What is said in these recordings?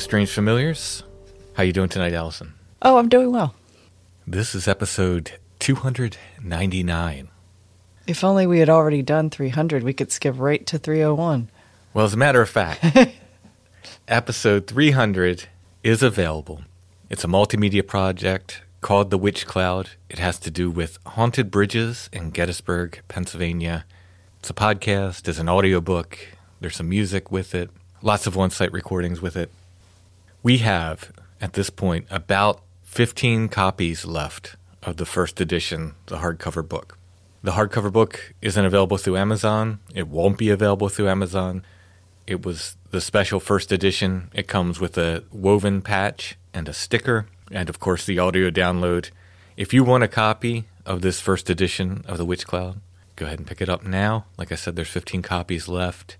To Strange Familiars. How you doing tonight, Allison? Oh, I'm doing well. This is episode 299. If only we had already done 300, we could skip right to 301. Well, as a matter of fact, episode 300 is available. It's a multimedia project called The Witch Cloud. It has to do with haunted bridges in Gettysburg, Pennsylvania. It's a podcast, it's an audiobook, there's some music with it, lots of on site recordings with it. We have, at this point, about 15 copies left of the first edition, the hardcover book. The hardcover book isn't available through Amazon. It won't be available through Amazon. It was the special first edition. It comes with a woven patch and a sticker, and of course, the audio download. If you want a copy of this first edition of The Witch Cloud, go ahead and pick it up now. Like I said, there's 15 copies left.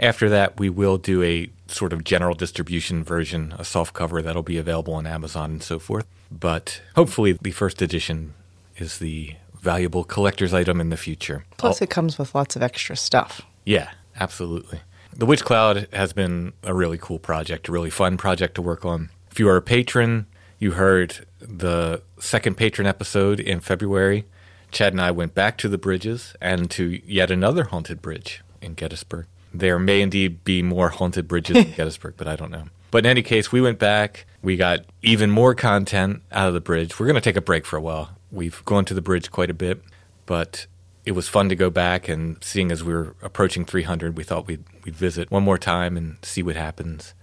After that, we will do a sort of general distribution version, a soft cover that'll be available on Amazon and so forth. But hopefully, the first edition is the valuable collector's item in the future. Plus, it comes with lots of extra stuff. Yeah, absolutely. The Witch Cloud has been a really cool project, a really fun project to work on. If you are a patron, you heard the second patron episode in February. Chad and I went back to the bridges and to yet another haunted bridge in Gettysburg. There may indeed be more haunted bridges in Gettysburg, but I don't know. But in any case, we went back. We got even more content out of the bridge. We're going to take a break for a while. We've gone to the bridge quite a bit, but it was fun to go back and seeing as we were approaching 300, we thought we'd, we'd visit one more time and see what happens.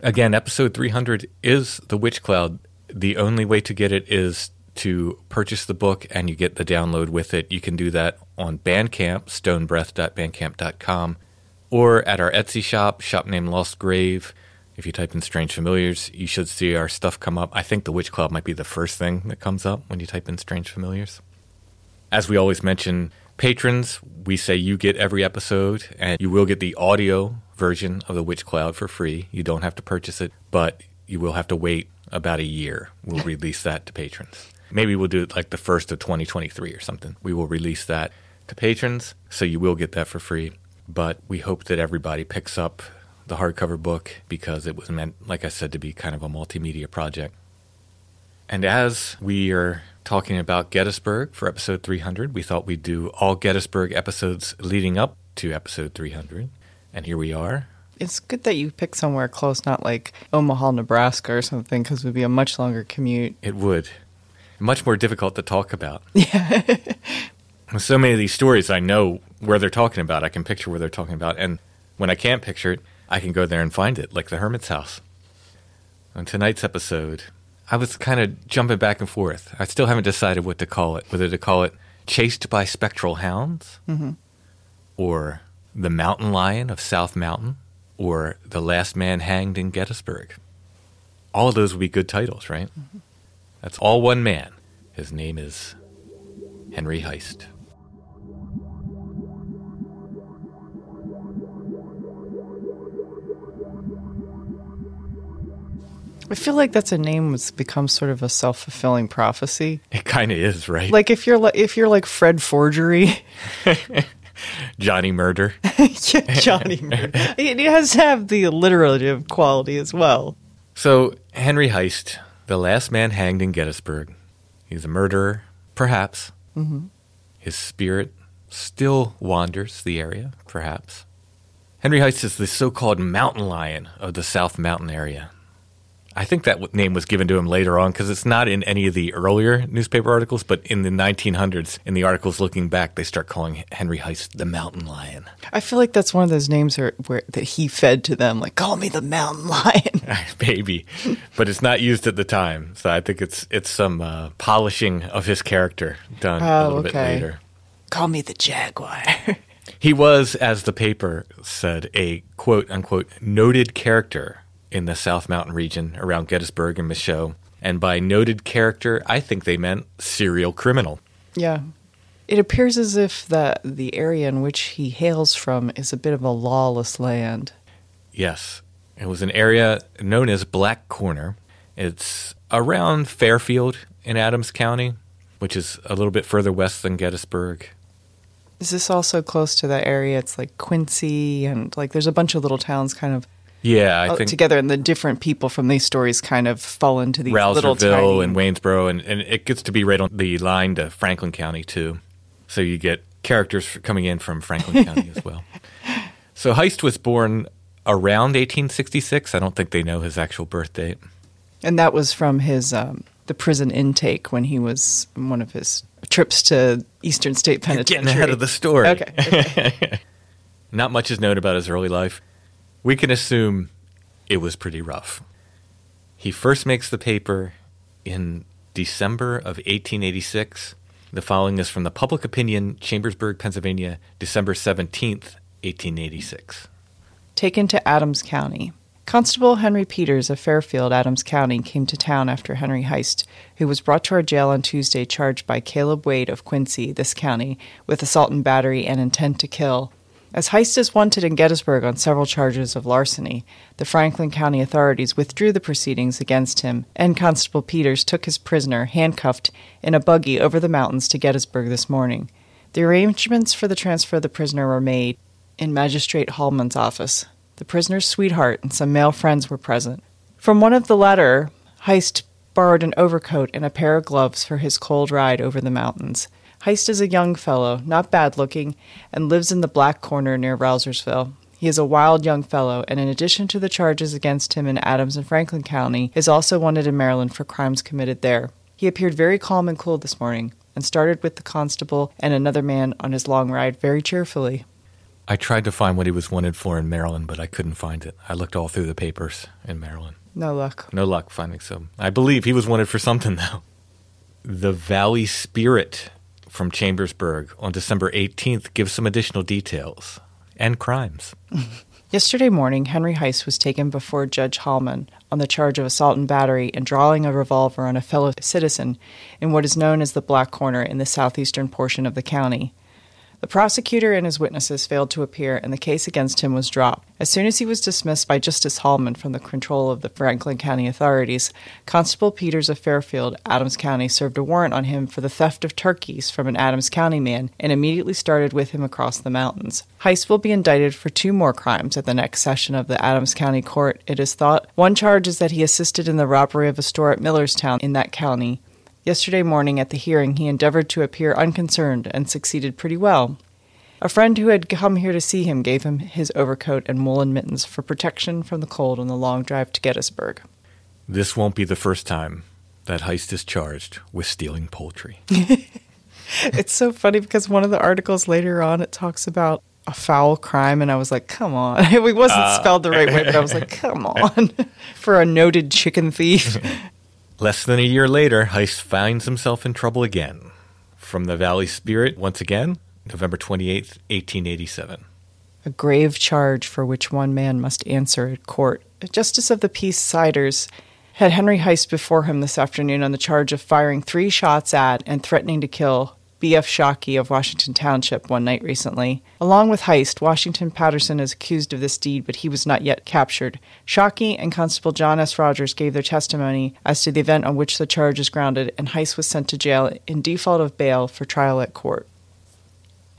Again, episode 300 is The Witch Cloud. The only way to get it is to purchase the book and you get the download with it. You can do that on Bandcamp, stonebreath.bandcamp.com, or at our Etsy shop, shop named Lost Grave. If you type in Strange Familiars, you should see our stuff come up. I think The Witch Cloud might be the first thing that comes up when you type in Strange Familiars. As we always mention, patrons, we say you get every episode and you will get the audio version of The Witch Cloud for free. You don't have to purchase it, but you will have to wait about a year. We'll release that to patrons. Maybe we'll do it like the first of 2023 or something. We will release that to patrons, so you will get that for free. But we hope that everybody picks up the hardcover book because it was meant, like I said, to be kind of a multimedia project. And as we are talking about Gettysburg for episode 300. We thought we'd do all Gettysburg episodes leading up to episode 300. And here we are. It's good that you picked somewhere close, not like Omaha, Nebraska or something, because it would be a much longer commute. It would. Much more difficult to talk about. Yeah. so many of these stories, I know where they're talking about. I can picture where they're talking about. And when I can't picture it, I can go there and find it, like the Hermit's House. On tonight's episode, I was kind of jumping back and forth. I still haven't decided what to call it, whether to call it Chased by Spectral Hounds mm-hmm. or The Mountain Lion of South Mountain or The Last Man Hanged in Gettysburg. All of those would be good titles, right? Mm-hmm. That's all one man. His name is Henry Heist. I feel like that's a name that's become sort of a self fulfilling prophecy. It kind of is, right? Like if you're like if you're like Fred Forgery, Johnny Murder, yeah, Johnny Murder. It has to have the alliterative quality as well. So Henry Heist, the last man hanged in Gettysburg, he's a murderer, perhaps. Mm-hmm. His spirit still wanders the area, perhaps. Henry Heist is the so-called mountain lion of the South Mountain area. I think that name was given to him later on because it's not in any of the earlier newspaper articles, but in the 1900s, in the articles looking back, they start calling Henry Heist the Mountain Lion. I feel like that's one of those names where, where that he fed to them, like "Call me the Mountain Lion." Maybe, but it's not used at the time, so I think it's it's some uh, polishing of his character done oh, a little okay. bit later. Call me the Jaguar. he was, as the paper said, a quote unquote noted character in the South Mountain region around Gettysburg and Michaux. And by noted character, I think they meant serial criminal. Yeah. It appears as if the, the area in which he hails from is a bit of a lawless land. Yes. It was an area known as Black Corner. It's around Fairfield in Adams County, which is a little bit further west than Gettysburg. Is this also close to that area? It's like Quincy and like there's a bunch of little towns kind of yeah, I think together, and the different people from these stories kind of fall into these little tiny... and Waynesboro, and, and it gets to be right on the line to Franklin County too. So you get characters coming in from Franklin County as well. So Heist was born around 1866. I don't think they know his actual birth date. And that was from his um, the prison intake when he was one of his trips to Eastern State Penitentiary. You're getting ahead of the story. Okay. okay. Not much is known about his early life we can assume it was pretty rough. He first makes the paper in December of 1886. The following is from the Public Opinion, Chambersburg, Pennsylvania, December 17th, 1886. Taken to Adams County. Constable Henry Peters of Fairfield, Adams County, came to town after Henry Heist, who was brought to our jail on Tuesday charged by Caleb Wade of Quincy, this county, with assault and battery and intent to kill, as Heist is wanted in Gettysburg on several charges of larceny, the Franklin County authorities withdrew the proceedings against him, and Constable Peters took his prisoner, handcuffed, in a buggy over the mountains to Gettysburg this morning. The arrangements for the transfer of the prisoner were made in Magistrate Hallman's office. The prisoner's sweetheart and some male friends were present. From one of the latter, Heist borrowed an overcoat and a pair of gloves for his cold ride over the mountains. Heist is a young fellow, not bad looking, and lives in the Black Corner near Rouzerville. He is a wild young fellow, and in addition to the charges against him in Adams and Franklin County, is also wanted in Maryland for crimes committed there. He appeared very calm and cool this morning, and started with the constable and another man on his long ride very cheerfully. I tried to find what he was wanted for in Maryland, but I couldn't find it. I looked all through the papers in Maryland. No luck. No luck finding some. I believe he was wanted for something, though. The Valley Spirit from Chambersburg on December 18th gives some additional details and crimes. Yesterday morning, Henry Heist was taken before Judge Hallman on the charge of assault and battery and drawing a revolver on a fellow citizen in what is known as the Black Corner in the southeastern portion of the county. The prosecutor and his witnesses failed to appear, and the case against him was dropped. As soon as he was dismissed by Justice Hallman from the control of the Franklin County authorities, Constable Peters of Fairfield, Adams County, served a warrant on him for the theft of turkeys from an Adams County man and immediately started with him across the mountains. Heist will be indicted for two more crimes at the next session of the Adams County Court, it is thought. One charge is that he assisted in the robbery of a store at Millerstown in that county, Yesterday morning at the hearing, he endeavored to appear unconcerned and succeeded pretty well. A friend who had come here to see him gave him his overcoat and woolen mittens for protection from the cold on the long drive to Gettysburg. This won't be the first time that Heist is charged with stealing poultry. it's so funny because one of the articles later on it talks about a foul crime, and I was like, come on. It wasn't ah. spelled the right way, but I was like, come on. For a noted chicken thief. Less than a year later, Heist finds himself in trouble again. From the Valley Spirit, once again, November 28th, 1887. a grave charge for which one man must answer at court. A justice of the peace Siders had Henry Heist before him this afternoon on the charge of firing three shots at and threatening to kill B.F. Shockey of Washington Township one night recently. Along with Heist, Washington Patterson is accused of this deed, but he was not yet captured. Shockey and Constable John S. Rogers gave their testimony as to the event on which the charge is grounded, and Heist was sent to jail in default of bail for trial at court.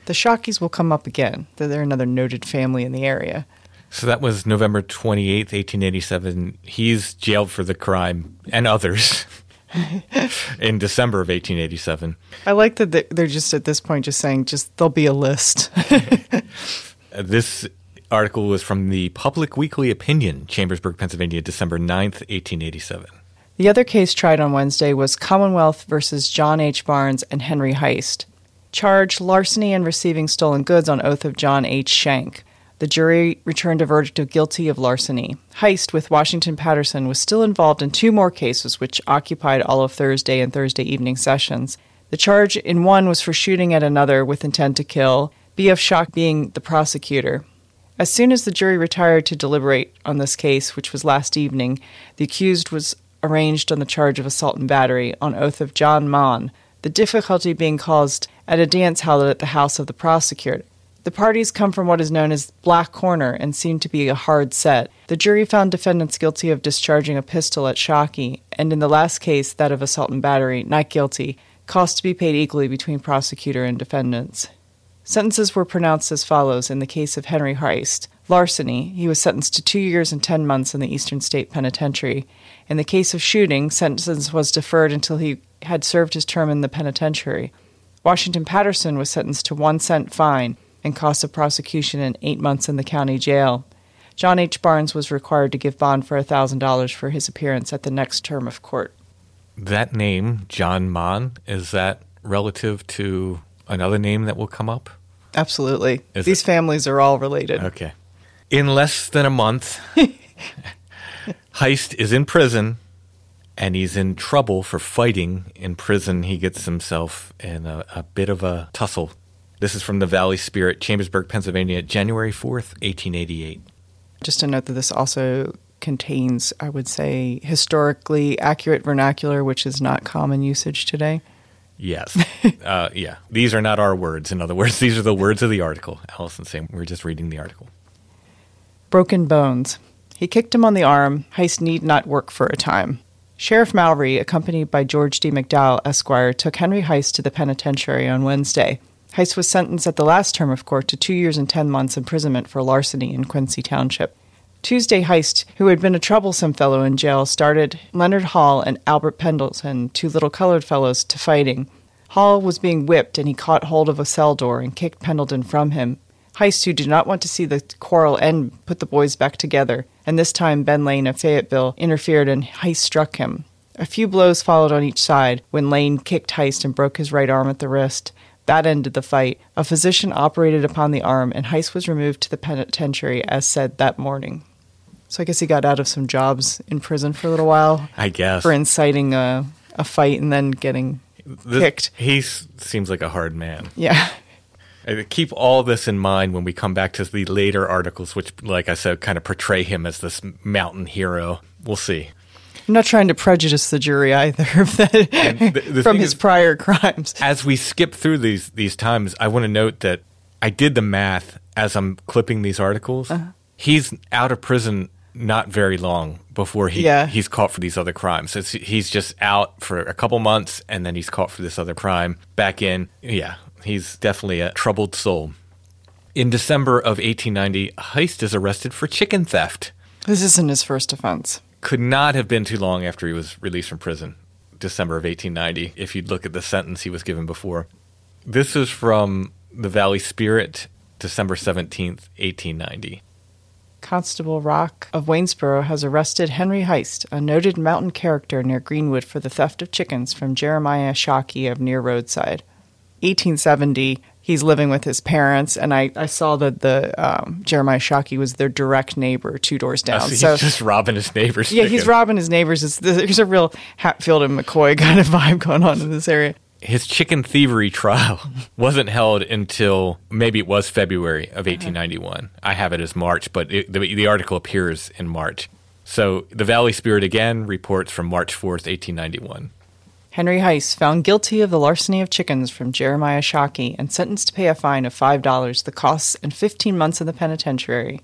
The Shockeys will come up again. They're another noted family in the area. So that was November 28th, 1887. He's jailed for the crime and others in December of 1887. I like that they- they're just at this point just saying just there'll be a list. This article was from the Public Weekly Opinion, Chambersburg, Pennsylvania, December 9th, 1887. the other case tried on Wednesday was Commonwealth versus John H. Barnes and Henry Heist. Charge larceny and receiving stolen goods on oath of John H. Shank. The jury returned a verdict of guilty of larceny. Heist with Washington Patterson was still involved in two more cases which occupied all of Thursday and Thursday evening sessions. The charge in one was for shooting at another with intent to kill, B.F. Shock being the prosecutor. As soon as the jury retired to deliberate on this case, which was last evening, the accused was arraigned on the charge of assault and battery on oath of John Mon, the difficulty being caused at a dance held at the house of the prosecutor. The parties come from what is known as Black Corner and seem to be a hard set. The jury found defendants guilty of discharging a pistol at Shockey, and in the last case, that of assault and battery, not guilty, costs to be paid equally between prosecutor and defendants. Sentences were pronounced as follows in the case of Henry Heist. Larceny, he was sentenced to two years and ten months in the Eastern State Penitentiary. In the case of shooting, sentence was deferred until he had served his term in the penitentiary. Washington Patterson was sentenced to one cent fine and costs of prosecution and eight months in the county jail. John H. Barnes was required to give bond for $1,000 for his appearance at the next term of court. That name, John Mon, is that relative to another name that will come up? Absolutely. Is These it? families are all related. Okay. In less than a month, Heist is in prison and he's in trouble for fighting in prison. He gets himself in a, a bit of a tussle. This is from the Valley Spirit, Chambersburg, Pennsylvania, January 4th, 1888. Just to note that this also contains, I would say, historically accurate vernacular, which is not common usage today. Yes. uh, yeah. These are not our words. In other words, these are the words of the article. Allison's saying we're just reading the article. Broken bones. He kicked him on the arm. Heist need not work for a time. Sheriff Mallory, accompanied by George D. McDowell, Esquire, took Henry Heist to the penitentiary on Wednesday. Heist was sentenced at the last term of court to two years and ten months imprisonment for larceny in Quincy Township. Tuesday, Heist, who had been a troublesome fellow in jail, started Leonard Hall and Albert Pendleton, two little colored fellows, to fighting. Hall was being whipped, and he caught hold of a cell door and kicked Pendleton from him. Heist, who did not want to see the quarrel end, put the boys back together, and this time Ben Lane of Fayetteville interfered and Heist struck him. A few blows followed on each side when Lane kicked Heist and broke his right arm at the wrist. That ended the fight. A physician operated upon the arm, and Heist was removed to the penitentiary as said that morning. So I guess he got out of some jobs in prison for a little while I guess. for inciting a, a fight and then getting This- kicked. He seems like a hard man. yeah. Keep all this in mind when we come back to the later articles, which, like I said, kind of portray him as this mountain hero. We'll see. I'm not trying to prejudice the jury either of that the- the from his is- prior crimes. As we skip through these these times, I want to note that I did the math as I'm clipping these articles. Uh-huh. He's out of prison not very long before he Yeah. he's caught for these other crimes. It's, he's just out for a couple months and then he's caught for this other crime. Back in, yeah, he's definitely a troubled soul. In December of 1890, Heist is arrested for chicken theft. This isn't his first offense. Could not have been too long after he was released from prison. December of 1890, if you'd look at the sentence he was given before. This is from the Valley Spirit, December 17th, 1890. Constable Rock of Waynesboro has arrested Henry Heist, a noted mountain character near Greenwood, for the theft of chickens from Jeremiah Shockey of near roadside. 1870, he's living with his parents, and I, I saw that the um, Jeremiah Shockey was their direct neighbor two doors down. Oh, so he's just robbing his neighbors. Yeah, he's robbing his neighbors. It's, there's a real Hatfield and McCoy kind of vibe going on in this area his chicken thievery trial wasn't held until maybe it was February of 1891. I have it as March, but it, the, the article appears in March. So the Valley Spirit again reports from March 4th, 1891. Henry Heist found guilty of the larceny of chickens from Jeremiah Shockey and sentenced to pay a fine of $5, the costs, and 15 months in the penitentiary.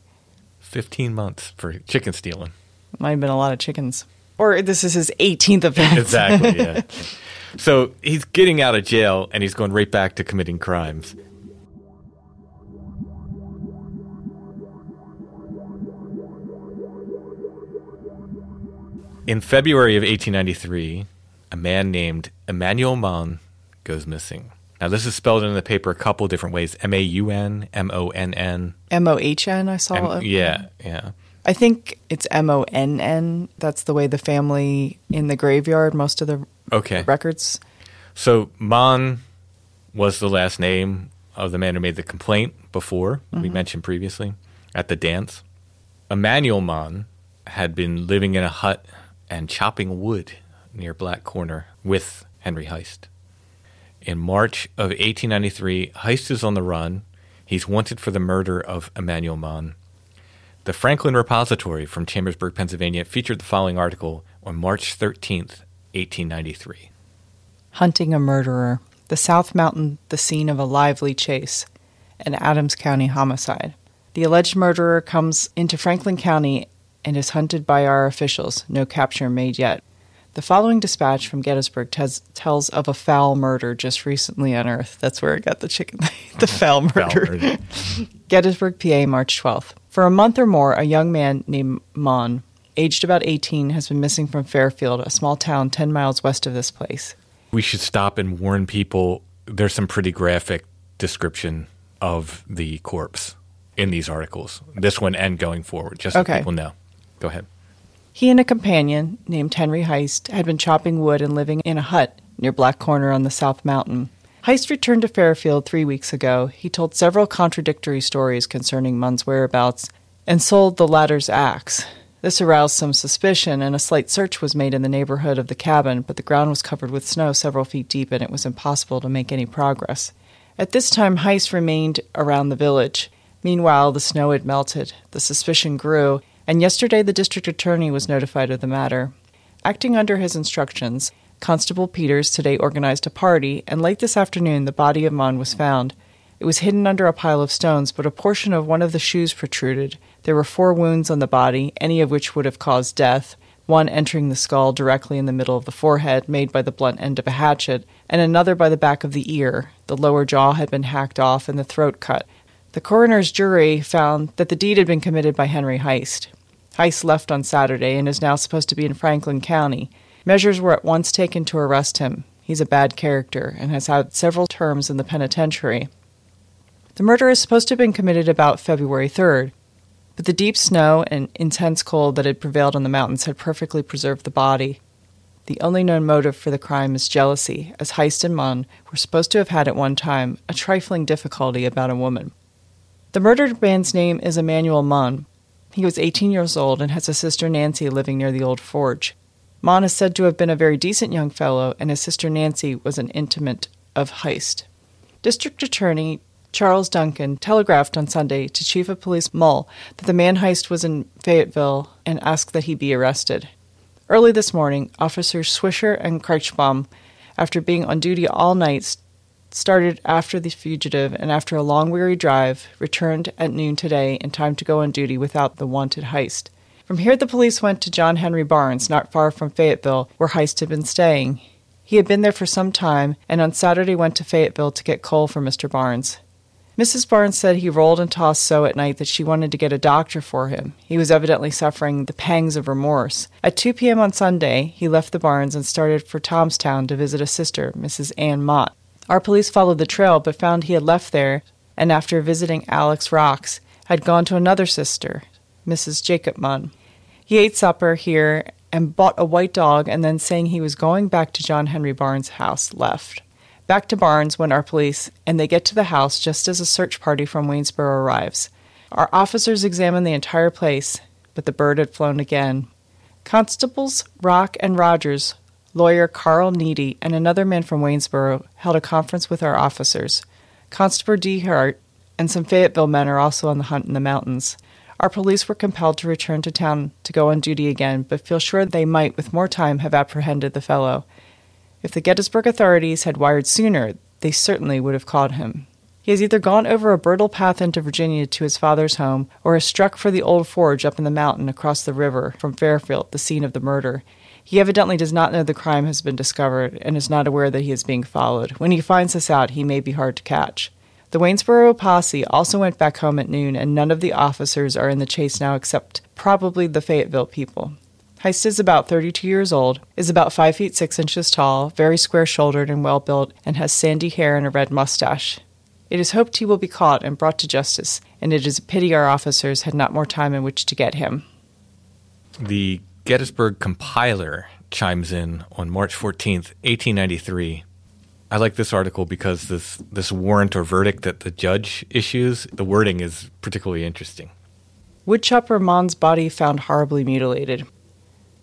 15 months for chicken stealing. Might have been a lot of chickens. Or this is his 18th offense. exactly, yeah. So he's getting out of jail and he's going right back to committing crimes. In February of 1893, a man named Emmanuel Mon goes missing. Now, this is spelled in the paper a couple different ways M A U N, M O N N. M O H N, I saw M- Yeah, yeah. I think it's M O N N. That's the way the family in the graveyard, most of the okay. records. So Mon was the last name of the man who made the complaint before, mm-hmm. we mentioned previously, at the dance. Emmanuel Mon had been living in a hut and chopping wood near Black Corner with Henry Heist. In March of 1893, Heist is on the run. He's wanted for the murder of Emmanuel Mon. The Franklin Repository from Chambersburg, Pennsylvania featured the following article on March 13th, 1893. Hunting a Murderer, the South Mountain the scene of a lively chase, an Adams County homicide. The alleged murderer comes into Franklin County and is hunted by our officials, no capture made yet. The following dispatch from Gettysburg tells of a foul murder just recently unearthed. That's where I got the chicken, the uh-huh. foul murder. Foul murder. Gettysburg, PA, March 12th. For a month or more, a young man named Mon, aged about 18, has been missing from Fairfield, a small town 10 miles west of this place. We should stop and warn people there's some pretty graphic description of the corpse in these articles, this one and going forward, just okay. so people know. Go ahead. He and a companion named Henry Heist had been chopping wood and living in a hut near Black Corner on the South Mountain. Heist returned to Fairfield three weeks ago. He told several contradictory stories concerning Mon's whereabouts and sold the latter's axe. This aroused some suspicion, and a slight search was made in the neighborhood of the cabin, but the ground was covered with snow several feet deep, and it was impossible to make any progress. At this time, Heist remained around the village. Meanwhile, the snow had melted. The suspicion grew, and yesterday the district attorney was notified of the matter. Acting under his instructions, Constable Peters today organized a party, and late this afternoon the body of Mon was found. It was hidden under a pile of stones, but a portion of one of the shoes protruded. There were four wounds on the body, any of which would have caused death one entering the skull directly in the middle of the forehead, made by the blunt end of a hatchet, and another by the back of the ear. The lower jaw had been hacked off and the throat cut. The coroner's jury found that the deed had been committed by Henry Heist. Heist left on Saturday and is now supposed to be in Franklin County. Measures were at once taken to arrest him. He's a bad character and has had several terms in the penitentiary. The murder is supposed to have been committed about February 3rd, but the deep snow and intense cold that had prevailed on the mountains had perfectly preserved the body. The only known motive for the crime is jealousy, as Heist and Mon were supposed to have had at one time a trifling difficulty about a woman. The murdered man's name is Emmanuel Mon. He was 18 years old and has a sister Nancy living near the old forge. Mon is said to have been a very decent young fellow, and his sister Nancy was an intimate of Heist. District Attorney Charles Duncan telegraphed on Sunday to Chief of Police Mull that the man Heist was in Fayetteville and asked that he be arrested. Early this morning, Officers Swisher and Kreichbaum, after being on duty all night, started after the fugitive and after a long weary drive, returned at noon today in time to go on duty without the wanted Heist. From here, the police went to John Henry Barnes, not far from Fayetteville, where Heist had been staying. He had been there for some time, and on Saturday went to Fayetteville to get coal for Mr. Barnes. Mrs. Barnes said he rolled and tossed so at night that she wanted to get a doctor for him. He was evidently suffering the pangs of remorse. At 2 p.m. on Sunday, he left the Barnes and started for Tomstown to visit a sister, Mrs. Ann Mott. Our police followed the trail but found he had left there and after visiting Alex Rocks had gone to another sister, Mrs. Jacob Munn. He ate supper here and bought a white dog and then saying he was going back to John Henry Barnes' house left. Back to Barnes went our police, and they get to the house just as a search party from Waynesboro arrives. Our officers examine the entire place, but the bird had flown again. Constables Rock and Rogers, lawyer Carl Needy, and another man from Waynesboro held a conference with our officers. Constable D. Hart and some Fayetteville men are also on the hunt in the mountains. Our police were compelled to return to town to go on duty again, but feel sure they might, with more time, have apprehended the fellow. If the Gettysburg authorities had wired sooner, they certainly would have caught him. He has either gone over a bridle path into Virginia to his father's home, or has struck for the old forge up in the mountain across the river from Fairfield, the scene of the murder. He evidently does not know the crime has been discovered and is not aware that he is being followed. When he finds this out, he may be hard to catch. The Waynesboro posse also went back home at noon, and none of the officers are in the chase now except probably the Fayetteville people. Heist is about 32 years old, is about 5 feet 6 inches tall, very square shouldered and well built, and has sandy hair and a red mustache. It is hoped he will be caught and brought to justice, and it is a pity our officers had not more time in which to get him. The Gettysburg Compiler chimes in on March 14th, 1893. I like this article because this, this warrant or verdict that the judge issues, the wording is particularly interesting. Woodchopper Mon's body found horribly mutilated.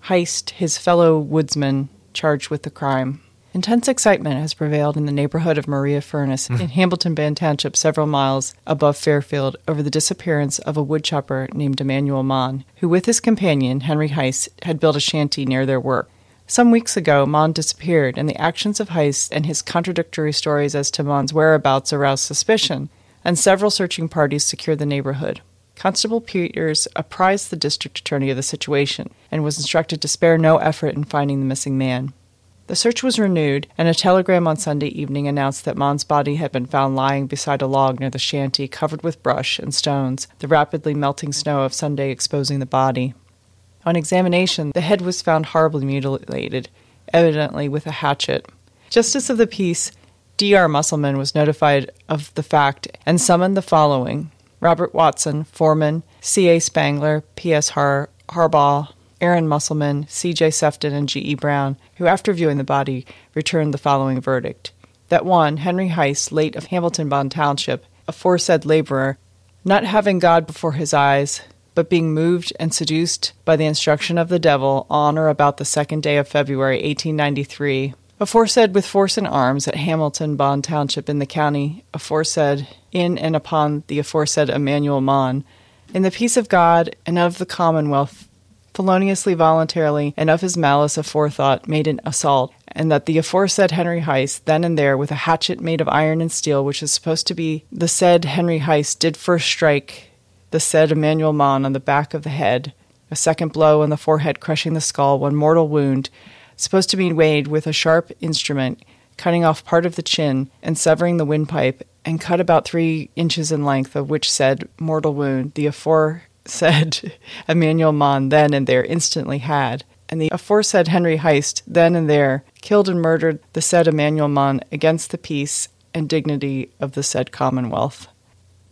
Heist, his fellow woodsman, charged with the crime. Intense excitement has prevailed in the neighborhood of Maria Furnace hmm. in Hamiltonban Township, several miles above Fairfield, over the disappearance of a woodchopper named Emmanuel Mon, who, with his companion, Henry Heist, had built a shanty near their work. Some weeks ago, Mon disappeared, and the actions of Heist and his contradictory stories as to Mon's whereabouts aroused suspicion, and several searching parties secured the neighborhood. Constable Peters apprised the district attorney of the situation and was instructed to spare no effort in finding the missing man. The search was renewed, and a telegram on Sunday evening announced that Mon's body had been found lying beside a log near the shanty, covered with brush and stones, the rapidly melting snow of Sunday exposing the body. On examination, the head was found horribly mutilated, evidently with a hatchet. Justice of the Peace D.R. Musselman was notified of the fact and summoned the following Robert Watson, foreman, C.A. Spangler, P.S. Har- Harbaugh, Aaron Musselman, C.J. Sefton, and G.E. Brown, who, after viewing the body, returned the following verdict that one, Henry Heist, late of Hamiltonban Township, aforesaid laborer, not having God before his eyes, but being moved and seduced by the instruction of the devil on or about the second day of February, 1893, aforesaid with force and arms at Hamiltonban Township in the county, aforesaid in and upon the aforesaid Emmanuel Mon, in the peace of God and of the Commonwealth, feloniously, voluntarily, and of his malice aforethought, made an assault, and that the aforesaid Henry Heist, then and there, with a hatchet made of iron and steel, which is supposed to be the said Henry Heist, did first strike the said Emmanuel Mon on the back of the head, a second blow on the forehead crushing the skull, one mortal wound, supposed to be weighed with a sharp instrument, cutting off part of the chin and severing the windpipe, and cut about three inches in length, of which said mortal wound the aforesaid Emmanuel Mon then and there instantly had, and the aforesaid Henry Heist then and there killed and murdered the said Emmanuel Mon against the peace and dignity of the said Commonwealth.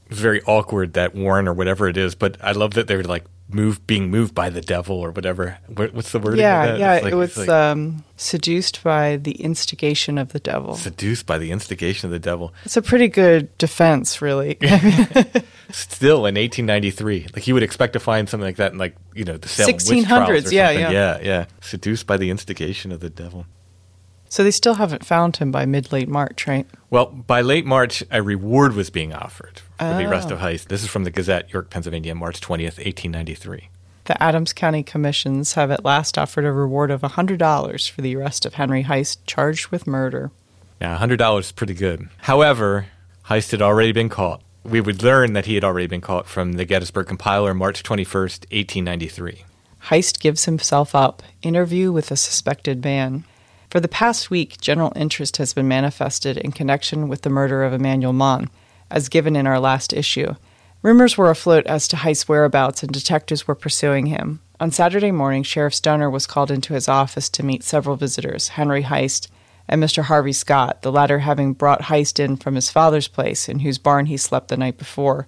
It's very awkward that Warren or whatever it is, but I love that they're like moved, being moved by the devil or whatever. What's the word? Yeah, yeah. Like- it was like um, seduced by the instigation of the devil. seduced by the instigation of the devil. It's a pretty good defense, really. Still in 1893, like you would expect to find something like that in like you know the Salem witch 1600s, or yeah, yeah. yeah, yeah. Seduced by the instigation of the devil. so they still haven't found him by mid late March, right? Well, by late March, a reward was being offered for the arrest Oh. of Heist. This is from the Gazette, York, Pennsylvania, March 20th, 1893. The Adams County Commissions have at last offered a reward of $100 for the arrest of Henry Heist, charged with murder. Now, $100 is pretty good. However, Heist had already been caught. We would learn that he had already been caught from the Gettysburg Compiler, March 21st, 1893. Heist gives himself up. Interview with a suspected man. For the past week, general interest has been manifested in connection with the murder of Emmanuel Mon. as given in our last issue. Rumors were afloat as to Heist's whereabouts, and detectives were pursuing him. On Saturday morning, Sheriff Stoner was called into his office to meet several visitors Henry Heist and Mr. Harvey Scott, the latter having brought Heist in from his father's place, in whose barn he slept the night before.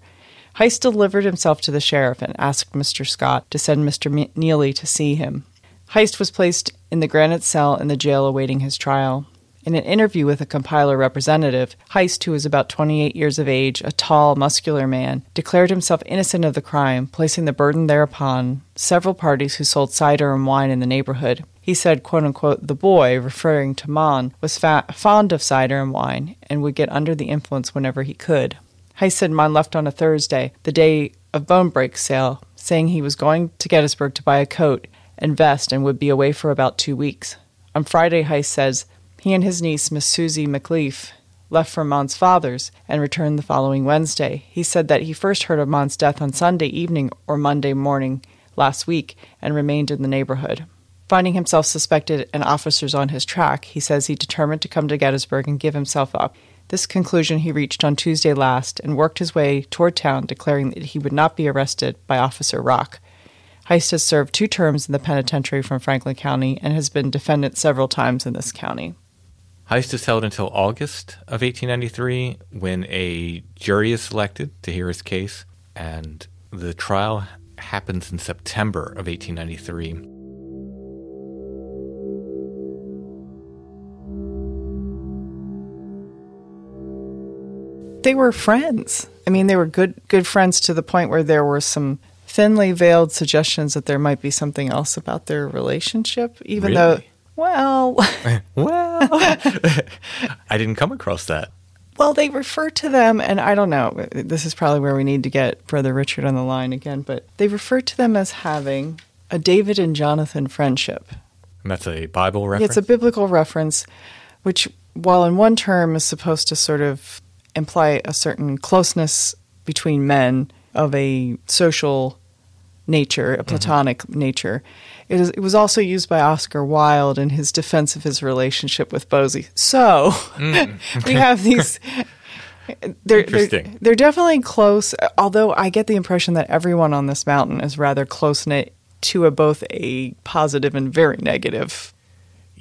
Heist delivered himself to the sheriff and asked Mr. Scott to send Mr. Neely to see him. Heist was placed in the granite cell in the jail awaiting his trial. In an interview with a compiler representative, Heist, who was about 28 years of age, a tall, muscular man, declared himself innocent of the crime, placing the burden thereupon several parties who sold cider and wine in the neighborhood. He said, quote unquote, the boy, referring to Mon, was fa- fond of cider and wine and would get under the influence whenever he could. Heist said Mon left on a Thursday, the day of bone break sale, saying he was going to Gettysburg to buy a coat and vest and would be away for about two weeks. On Friday, Heist says he and his niece, Miss Susie McLeaf, left for Mont's father's and returned the following Wednesday. He said that he first heard of Mont's death on Sunday evening or Monday morning last week and remained in the neighborhood. Finding himself suspected and officers on his track, he says he determined to come to Gettysburg and give himself up. This conclusion he reached on Tuesday last and worked his way toward town, declaring that he would not be arrested by Officer Rock. Heist has served two terms in the penitentiary from Franklin County and has been defendant several times in this county. Heist is held until August of 1893 when a jury is selected to hear his case, and the trial happens in September of 1893. They were friends. I mean, they were good good friends to the point where there were some thinly veiled suggestions that there might be something else about their relationship, even really? though, well, well, I didn't come across that. Well, they refer to them, and I don't know. This is probably where we need to get Brother Richard on the line again, but they refer to them as having a David and Jonathan friendship. And that's a Bible reference. Yeah, it's a biblical reference, which, while in one term is supposed to sort of imply a certain closeness between men of a social nature, a mm-hmm. platonic mm-hmm. nature. It, is, it was also used by Oscar Wilde in his defense of his relationship with Bosie. So mm. we have these. They're, they're, they're definitely close, although I get the impression that everyone on this mountain is rather close knit to a, both a positive and very negative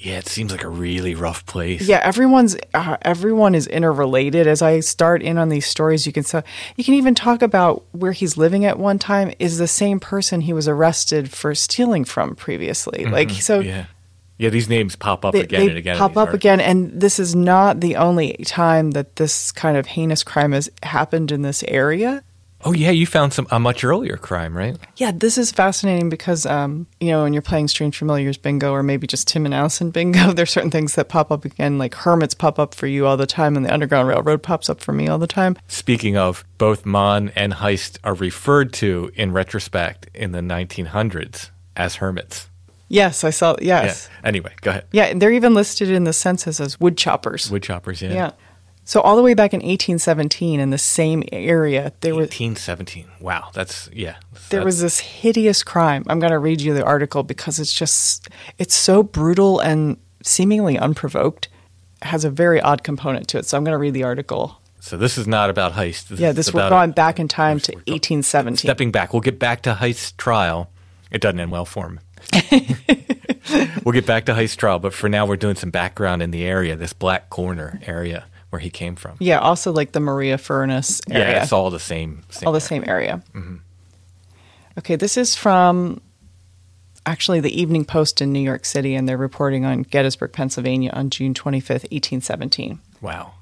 yeah, it seems like a really rough place. Yeah, everyone's uh, everyone is interrelated. As I start in on these stories, you can so you can even talk about where he's living at one time is the same person he was arrested for stealing from previously. Mm-hmm. Like so, yeah. Yeah, these names pop up they, again they and again. Pop up again, and this is not the only time that this kind of heinous crime has happened in this area. Oh yeah, you found some a much earlier crime, right? Yeah, this is fascinating because um, you know when you're playing Strange Familiars bingo or maybe just Tim and Allison bingo, there's certain things that pop up again, like hermits pop up for you all the time, and the Underground Railroad pops up for me all the time. Speaking of, both Mon and Heist are referred to in retrospect in the 1900s as hermits. Yes, I saw. Yes. Yeah. Anyway, go ahead. Yeah, they're even listed in the census as woodchoppers. Woodchoppers, yeah. Yeah. So all the way back in 1817, in the same area, there was 1817. Wow, that's yeah. There that's, was this hideous crime. I'm going to read you the article because it's just it's so brutal and seemingly unprovoked. It has a very odd component to it. So I'm going to read the article. So this is not about heist. This yeah, this we're going back in time to 1817. Stepping back, we'll get back to heist trial. It doesn't end well for him. we'll get back to heist trial, but for now, we're doing some background in the area, this Black Corner area where he came from. Yeah, also like the Maria Furnace area. Yeah, it's all the same. same all the same area. Mm-hmm. Okay, this is from actually the Evening Post in New York City, and they're reporting on Gettysburg, Pennsylvania on June 25th, 1817. Wow.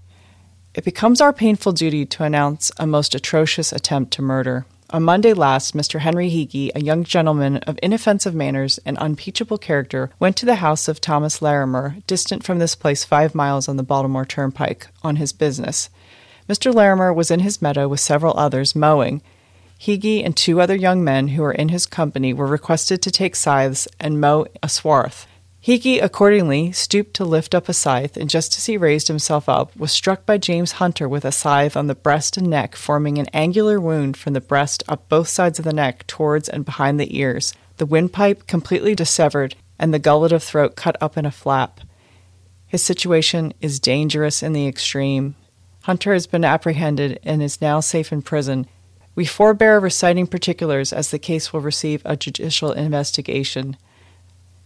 It becomes our painful duty to announce a most atrocious attempt to murder. On Monday last, Mr. Henry Heege, a young gentleman of inoffensive manners and unimpeachable character, went to the house of Thomas Larimer, distant from this place five miles on the Baltimore Turnpike, on his business. Mr. Larimer was in his meadow with several others, mowing. Heege and two other young men who were in his company were requested to take scythes and mow a swath. Heege accordingly stooped to lift up a scythe, and just as he raised himself up, was struck by James Hunter with a scythe on the breast and neck, forming an angular wound from the breast up both sides of the neck, towards and behind the ears, the windpipe completely dissevered, and the gullet of throat cut up in a flap. His situation is dangerous in the extreme. Hunter has been apprehended and is now safe in prison. We forbear reciting particulars as the case will receive a judicial investigation.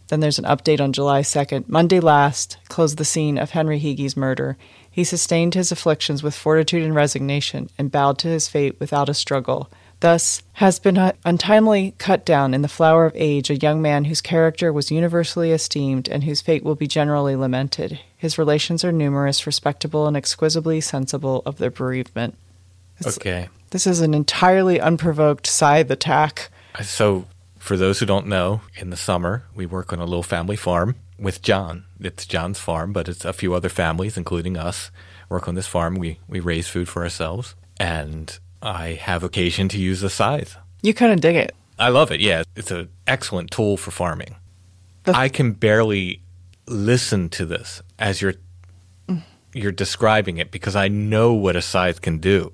Then there's an update on July 2nd. Monday last closed the scene of Henry Heegie's murder. He sustained his afflictions with fortitude and resignation and bowed to his fate without a struggle. Thus has been untimely cut down in the flower of age a young man whose character was universally esteemed and whose fate will be generally lamented. His relations are numerous, respectable, and exquisitely sensible of their bereavement. It's- Okay. This is an entirely unprovoked scythe attack. So, for those who don't know, in the summer, we work on a little family farm with John. It's John's farm, but it's a few other families, including us, work on this farm. We, we raise food for ourselves. And I have occasion to use the scythe. You kind of dig it. I love it. Yeah, it's an excellent tool for farming. The- I can barely listen to this as you're mm. you're describing it because I know what a scythe can do.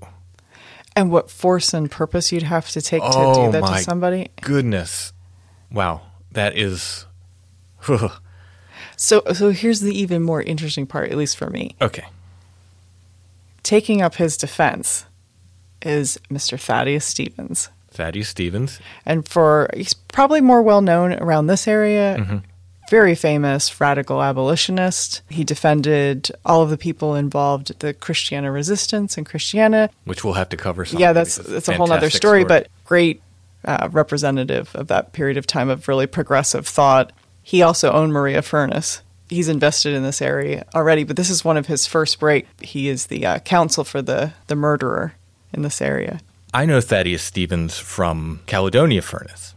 And what force and purpose you'd have to take to Oh, do that my to somebody. Goodness, wow, that is So, so here's the even more interesting part, at least for me. okay. Taking up his defense is Mr. Thaddeus Stevens. Thaddeus Stevens. And for he's probably more well known around this area. Mm-hmm. Very famous radical abolitionist. He defended all of the people involved, the Christiana resistance and Christiana. which we'll have to cover. Some yeah, that's that's a whole other story, but great uh, representative of that period of time of really progressive thought. He also owned Maria Furnace. He's invested in this area already, but this is one of his first break. He is the uh, counsel for the the murderer in this area. I know Thaddeus Stevens from Caledonia Furnace.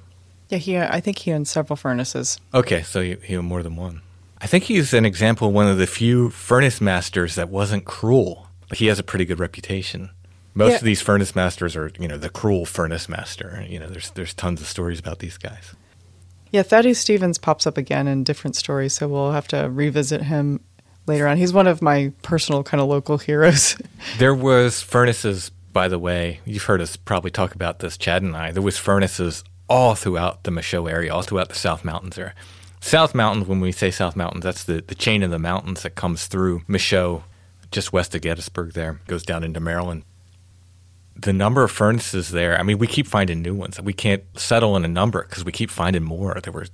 Yeah, he. I think he owns several furnaces. Okay, so he, he owned more than one. I think he's an example of one of the few furnace masters that wasn't cruel. He has a pretty good reputation. Most Yeah. of these furnace masters are, you know, the cruel furnace master. You know, there's there's tons of stories about these guys. Yeah, Thaddeus Stevens pops up again in different stories, so we'll have to revisit him later on. He's one of my personal kind of local heroes. There was furnaces, by the way. You've heard us probably talk about this, Chad and I. There was furnaces all throughout the Michaux area, all throughout the South Mountains there. South Mountains, when we say South Mountains, that's the, the chain of the mountains that comes through Michaux, just west of Gettysburg there, goes down into Maryland. The number of furnaces there, I mean, we keep finding new ones. We can't settle on a number because we keep finding more. There were,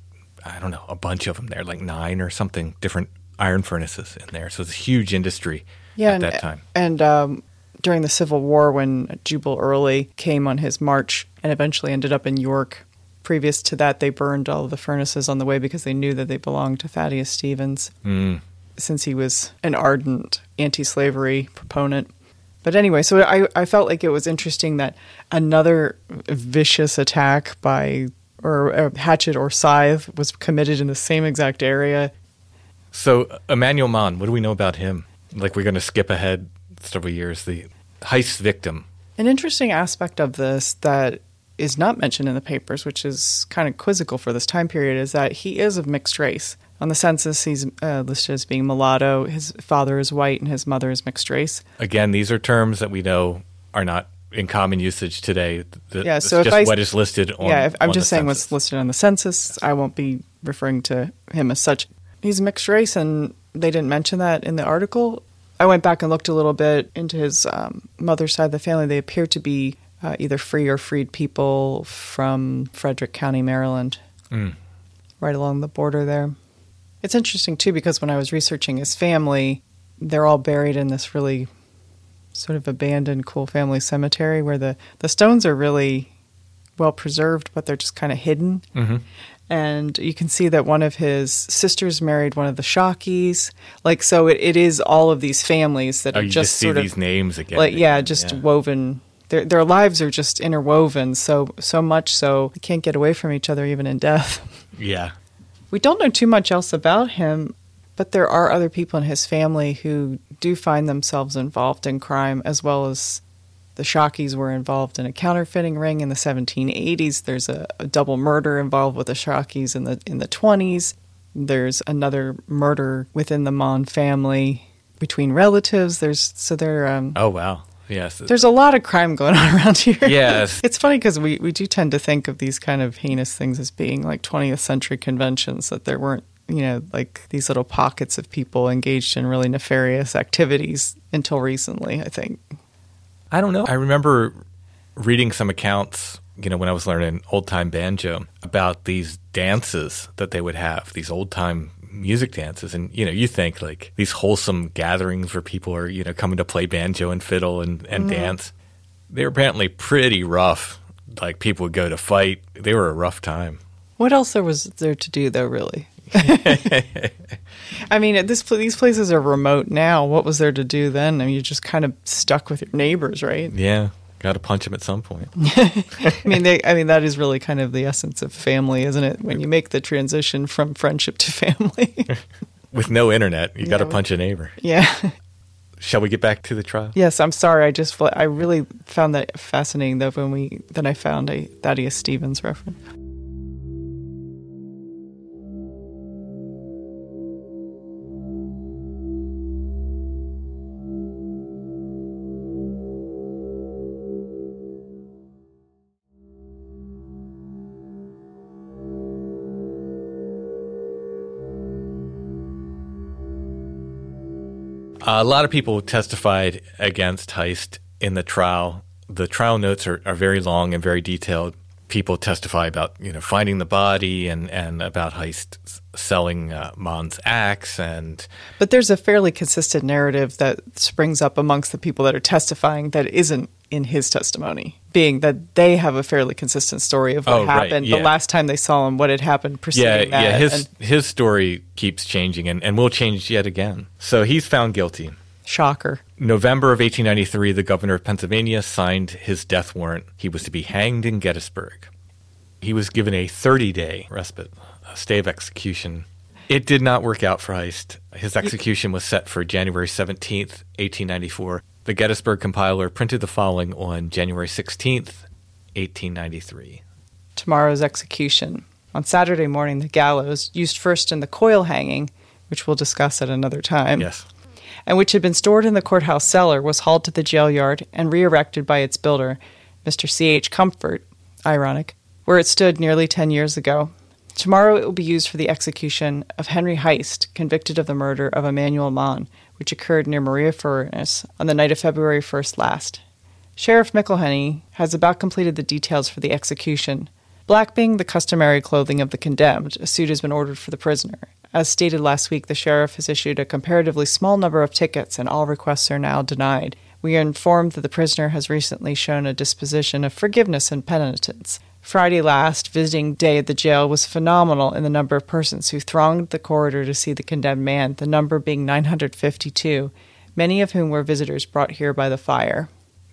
I don't know, a bunch of them there, like nine or something, different iron furnaces in there. So it's a huge industry at and, that time. And um, during the Civil War, when Jubal Early came on his march and eventually ended up in York, previous to that, they burned all of the furnaces on the way because they knew that they belonged to Thaddeus Stevens, Mm. since he was an ardent anti-slavery proponent. But anyway, so I, I felt like it was interesting that another vicious attack by or a hatchet or scythe was committed in the same exact area. So Emmanuel Mann, what do we know about him? Like we're going to skip ahead several years. The heist victim. An interesting aspect of this that is not mentioned in the papers, which is kind of quizzical for this time period, is that he is of mixed race. On the census, he's uh, listed as being mulatto. His father is white and his mother is mixed race. Again, these are terms that we know are not in common usage today. Th- Yeah, it's so if just I- what is listed on. yeah, I'm on just the saying what's listed on the census. I won't be referring to him as such. He's mixed race, and they didn't mention that in the article. I went back and looked a little bit into his um, mother's side of the family. They appear to be uh, either free or freed people from Frederick County, Maryland, Mm. right along the border there. It's interesting too because when I was researching his family, they're all buried in this really sort of abandoned, cool family cemetery where the, the stones are really well preserved, but they're just kind of hidden. Mhm. And you can see that one of his sisters married one of the Shockies. Like, so it, it is all of these families that Oh, are just, just see sort of these names again. like yeah just Yeah. woven their their lives are just interwoven so so much so they can't get away from each other even in death Yeah. we don't know too much else about him but there are other people in his family who do find themselves involved in crime as well as the Shockies were involved in a counterfeiting ring in the 1780s. There's a, a double murder involved with the Shockies in the in the 20s. There's another murder within the Mon family between relatives. There's so there um, Oh wow. Yes. there's a lot of crime going on around here. Yes. It's funny because we, we do tend to think of these kind of heinous things as being like 20th century conventions, that there weren't you know, like these little pockets of people engaged in really nefarious activities until recently, I think. I don't know. I remember reading some accounts, you know, when I was learning old time banjo about these dances that they would have, these old time music dances. And, you know, you think like these wholesome gatherings where people are, you know, coming to play banjo and fiddle and, and mm-hmm. dance. They were apparently pretty rough. Like people would go to fight. They were a rough time. What else there was there to do though, really? I mean, at this these places are remote now. What was there to do then? I mean, you're just kind of stuck with your neighbors, right? Yeah, got to punch him at some point. I mean, they, I mean that is really kind of the essence of family, isn't it? When you make the transition from friendship to family. with no internet, you got to punch a neighbor. Yeah. Shall we get back to the trial? Yes, I'm sorry. I just I really found that fascinating though when we then I found a Thaddeus Stevens reference. A lot of people testified against Heist in the trial. The trial notes are, are very long and very detailed. People testify about you know finding the body and, and about Heist selling uh, Maughn's axe and. But there's a fairly consistent narrative that springs up amongst the people that are testifying that isn't in his testimony, being that they have a fairly consistent story of what oh, happened right, yeah. the last time they saw him, what had happened preceding yeah, that. Yeah, his and, his story keeps changing and, and will change yet again. So he's found guilty. Shocker. November of 1893, the governor of Pennsylvania signed his death warrant. He was to be hanged in Gettysburg. He was given a 30 day respite, a stay of execution. It did not work out for Heist. His execution was set for January 17th, 1894. The Gettysburg compiler printed the following on January 16th, 1893. Tomorrow's execution. On Saturday morning, the gallows, used first in the coil hanging, which we'll discuss at another time, yes. and which had been stored in the courthouse cellar, was hauled to the jail yard and re erected by its builder, Mr. C. H. Comfort, ironic, where it stood nearly 10 years ago. Tomorrow it will be used for the execution of Henry Heist, convicted of the murder of Emmanuel Maughan, which occurred near Maria Furnace on the night of February 1st last. Sheriff McElhenney has about completed the details for the execution. Black being the customary clothing of the condemned, a suit has been ordered for the prisoner. As stated last week, the sheriff has issued a comparatively small number of tickets, and all requests are now denied. We are informed that the prisoner has recently shown a disposition of forgiveness and penitence. Friday last, visiting day at the jail was phenomenal in the number of persons who thronged the corridor to see the condemned man, the number being 952, many of whom were visitors brought here by the fire.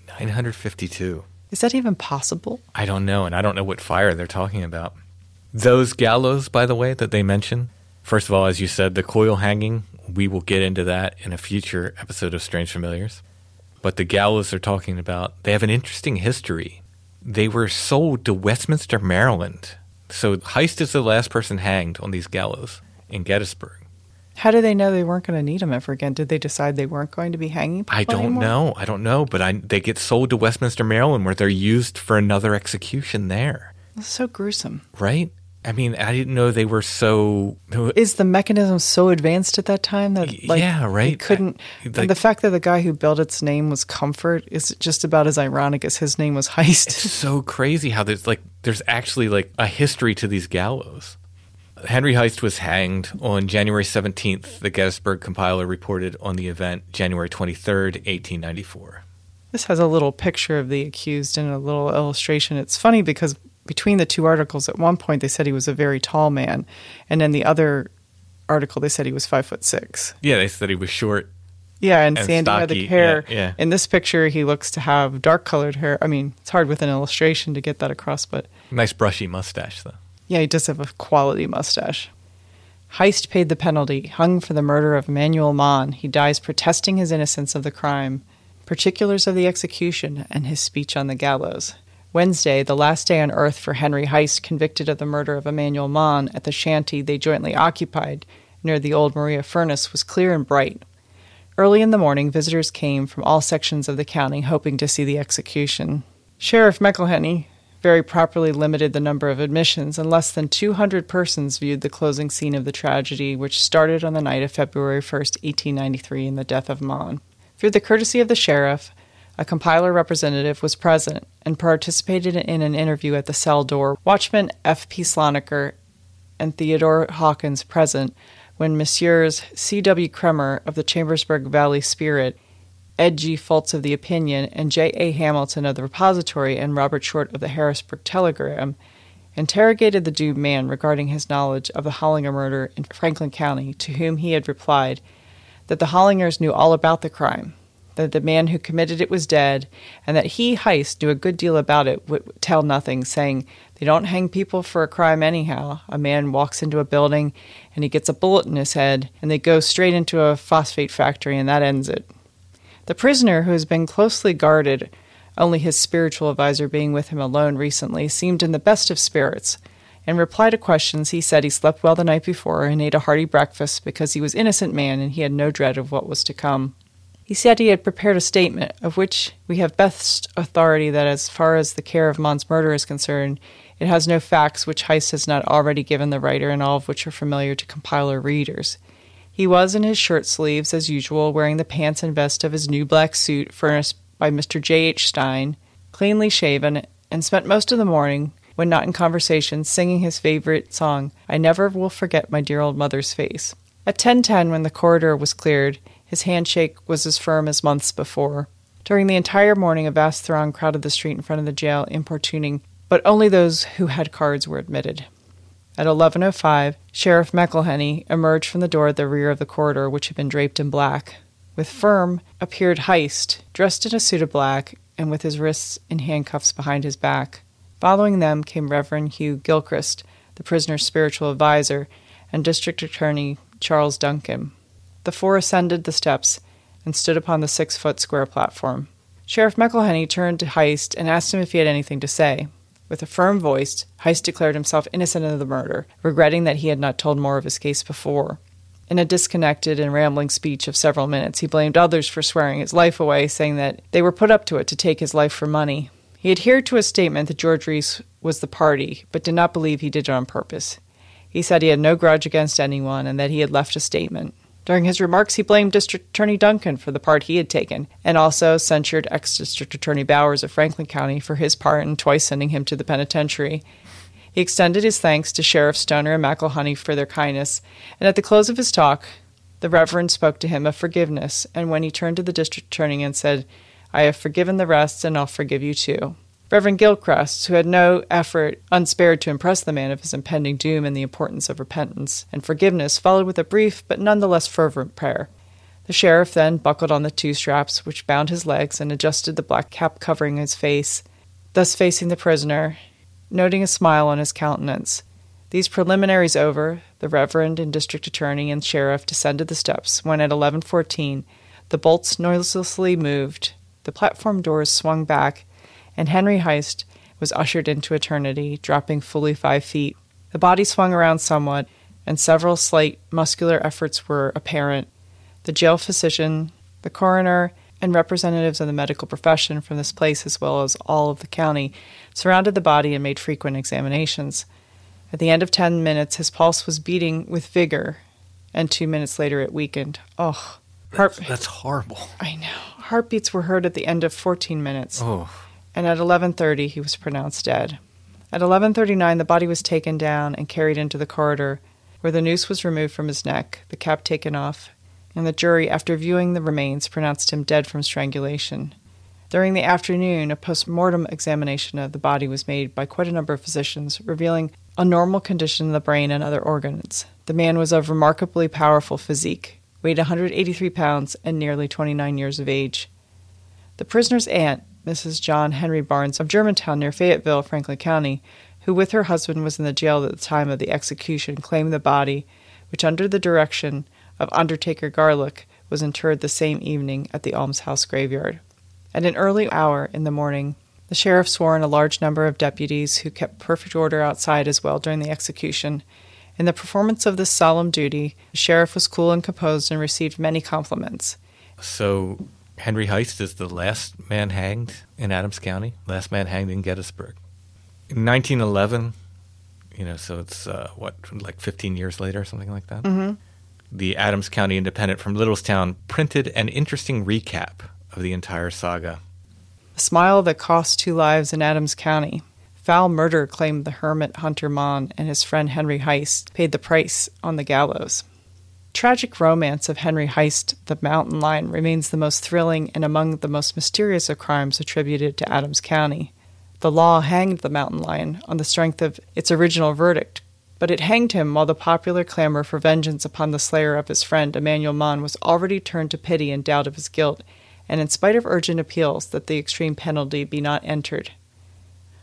952. Is that even possible? I don't know, and I don't know what fire they're talking about. Those gallows, by the way, that they mention, first of all, as you said, the coil hanging, we will get into that in a future episode of Strange Familiars. But the gallows they're talking about, they have an interesting history they were sold to Westminster, Maryland. So Heist is the last person hanged on these gallows in Gettysburg. How did they know they weren't going to need him ever again? Did they decide they weren't going to be hanging I don't anymore? know. I don't know. But I, they get sold to Westminster, Maryland, where they're used for another execution there. That's so gruesome. Right? I mean, I didn't know they were so. Is the mechanism so advanced at that time that, like, yeah, right? couldn't. Like, the fact that the guy who built its name was Comfort is just about as ironic as his name was Heist. It's so crazy how there's like there's actually like a history to these gallows. Henry Heist was hanged on January 17th. The Gettysburg compiler reported on the event January 23rd, 1894. This has a little picture of the accused and a little illustration. It's funny because between the two articles, at one point they said he was a very tall man, and then the other article they said he was five foot six. Yeah, they said he was short. Yeah, and, and sandy stocky. hair. Yeah, yeah. In this picture, he looks to have dark colored hair. I mean, it's hard with an illustration to get that across, but nice brushy mustache though. Yeah, he does have a quality mustache. Heist paid the penalty, hung for the murder of Manuel Maughan. He dies protesting his innocence of the crime, particulars of the execution, and his speech on the gallows. Wednesday, the last day on earth for Henry Heist, convicted of the murder of Emmanuel Maughan at the shanty they jointly occupied near the old Maria furnace, was clear and bright. Early in the morning, visitors came from all sections of the county hoping to see the execution. Sheriff McElhenney very properly limited the number of admissions, and less than 200 persons viewed the closing scene of the tragedy, which started on the night of February 1st, 1893, in the death of Mon. Through the courtesy of the sheriff, a compiler representative was present and participated in an interview at the cell door. Watchman F. P. Sloniker and Theodore Hawkins present when Messrs. C. W. Kremer of the Chambersburg Valley Spirit, Ed G. Fultz of the Opinion, and J. A. Hamilton of the Repository and Robert Short of the Harrisburg Telegram interrogated the doomed man regarding his knowledge of the Hollinger murder in Franklin County, to whom he had replied that the Hollingers knew all about the crime, that the man who committed it was dead, and that he, Heist, knew a good deal about it, would tell nothing, saying, They don't hang people for a crime anyhow. A man walks into a building and he gets a bullet in his head, and they go straight into a phosphate factory, and that ends it. The prisoner, who has been closely guarded, only his spiritual adviser being with him alone recently, seemed in the best of spirits. In reply to questions, he said he slept well the night before and ate a hearty breakfast because he was innocent man and he had no dread of what was to come. He said he had prepared a statement, of which we have best authority that as far as the care of Mon's murder is concerned, it has no facts which Heist has not already given the writer and all of which are familiar to compiler readers. He was in his shirt sleeves, as usual, wearing the pants and vest of his new black suit furnished by Mr. J. H. Stein, cleanly shaven, and spent most of the morning, when not in conversation, singing his favorite song, I Never Will Forget My Dear Old Mother's Face. At 10:10 when the corridor was cleared, his handshake was as firm as months before. During the entire morning, a vast throng crowded the street in front of the jail, importuning, but only those who had cards were admitted. At 11:05, Sheriff McElhenney emerged from the door at the rear of the corridor, which had been draped in black. With Firm appeared Heist, dressed in a suit of black and with his wrists in handcuffs behind his back. Following them came Reverend Hugh Gilchrist, the prisoner's spiritual adviser, and District Attorney Charles Duncan. The four ascended the steps and stood upon the six foot square platform. Sheriff McElhenney turned to Heist and asked him if he had anything to say. With a firm voice, Heist declared himself innocent of the murder, regretting that he had not told more of his case before. In a disconnected and rambling speech of several minutes, he blamed others for swearing his life away, saying that they were put up to it to take his life for money. He adhered to his statement that George Reese was the party, but did not believe he did it on purpose. He said he had no grudge against anyone and that he had left a statement. During his remarks, he blamed District Attorney Duncan for the part he had taken, and also censured ex District Attorney Bowers of Franklin County for his part in twice sending him to the penitentiary. He extended his thanks to Sheriff Stoner and McElhenney for their kindness, and at the close of his talk, the Reverend spoke to him of forgiveness, and when he turned to the District Attorney and said, I have forgiven the rest, and I'll forgive you too. Reverend Gilchrist, who had no effort unspared to impress the man of his impending doom and the importance of repentance and forgiveness, followed with a brief but none the less fervent prayer. The sheriff then buckled on the two straps which bound his legs and adjusted the black cap covering his face, thus facing the prisoner, noting a smile on his countenance. These preliminaries over, the reverend and district attorney and sheriff descended the steps when at 11:14 the bolts noiselessly moved, the platform doors swung back, and Henry Heist was ushered into eternity, dropping fully five feet. The body swung around somewhat, and several slight muscular efforts were apparent. The jail physician, the coroner, and representatives of the medical profession from this place, as well as all of the county, surrounded the body and made frequent examinations. At the end of ten minutes, his pulse was beating with vigor, and two minutes later it weakened. Oh, That's, that's horrible. I know. Heartbeats were heard at the end of 14 minutes Oh, and at 11:30 he was pronounced dead. At 11:39 the body was taken down and carried into the corridor, where the noose was removed from his neck, the cap taken off, and the jury, after viewing the remains, pronounced him dead from strangulation. During the afternoon, a post-mortem examination of the body was made by quite a number of physicians, revealing a normal condition in the brain and other organs. The man was of remarkably powerful physique, weighed 183 pounds, and nearly 29 years of age. The prisoner's aunt, Mrs. John Henry Barnes of Germantown near Fayetteville, Franklin County, who with her husband was in the jail at the time of the execution, claimed the body, which under the direction of Undertaker Garlick was interred the same evening at the almshouse graveyard. At an early hour in the morning, the sheriff swore in a large number of deputies who kept perfect order outside as well during the execution. In the performance of this solemn duty, the sheriff was cool and composed and received many compliments. so Henry Heist is the last man hanged in Adams County, last man hanged in Gettysburg. In 1911, you know, so it's uh, what, like 15 years later, something like that. Mm-hmm. The Adams County Independent from Littlestown printed an interesting recap of the entire saga. A smile that cost two lives in Adams County. Foul murder claimed the hermit Hunter Mon and his friend Henry Heist paid the price on the gallows. Tragic romance of Henry Heist, the mountain lion, remains the most thrilling and among the most mysterious of crimes attributed to Adams County. The law hanged the mountain lion on the strength of its original verdict, but it hanged him while the popular clamor for vengeance upon the slayer of his friend Emmanuel Mon was already turned to pity and doubt of his guilt, and in spite of urgent appeals that the extreme penalty be not entered.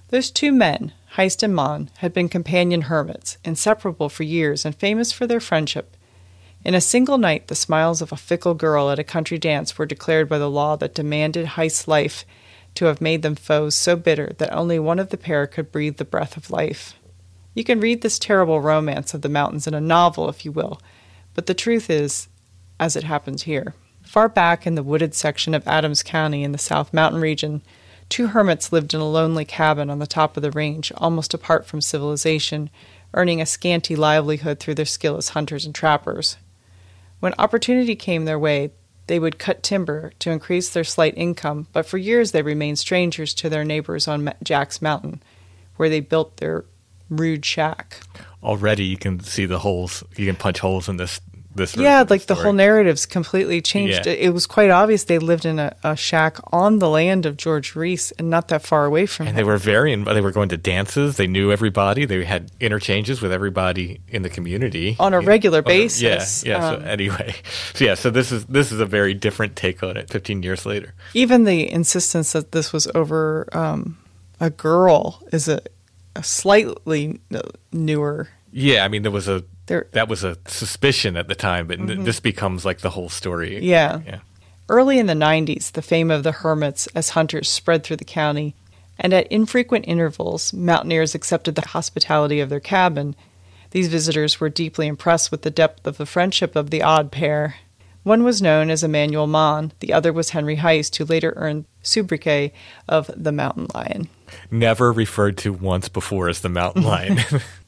Those two men, Heist and Mon, had been companion hermits, inseparable for years and famous for their friendship. In a single night, the smiles of a fickle girl at a country dance were declared by the law that demanded Heist's life to have made them foes so bitter that only one of the pair could breathe the breath of life. You can read this terrible romance of the mountains in a novel, if you will, but the truth is, as it happens here. Far back in the wooded section of Adams County in the South Mountain region, two hermits lived in a lonely cabin on the top of the range, almost apart from civilization, earning a scanty livelihood through their skill as hunters and trappers. When opportunity came their way, they would cut timber to increase their slight income, but for years they remained strangers to their neighbors on Jack's Mountain, where they built their rude shack. Already, you can see the holes. You can punch holes in this this. Yeah, like the whole narrative's completely changed. Yeah. It, it was quite obvious they lived in a, a, shack on the land of George Reese and not that far away from. And him. they were very. They were going to dances. They knew everybody. They had interchanges with everybody in the community on a regular basis. yeah, yeah. Um, so anyway, so yeah. So this is this is a very different take on it. Fifteen years later, even the insistence that this was over um, a girl is a, a slightly newer. Yeah, I mean there was a there, that was a suspicion at the time, but mm-hmm. this becomes like the whole story. Yeah. yeah. Early in the 90s, the fame of the hermits as hunters spread through the county, and at infrequent intervals, mountaineers accepted the hospitality of their cabin. These visitors were deeply impressed with the depth of the friendship of the odd pair. One was known as Emmanuel Mon, the other was Henry Heist, who later earned sobriquet of the Mountain Lion. Never referred to once before as the Mountain Lion.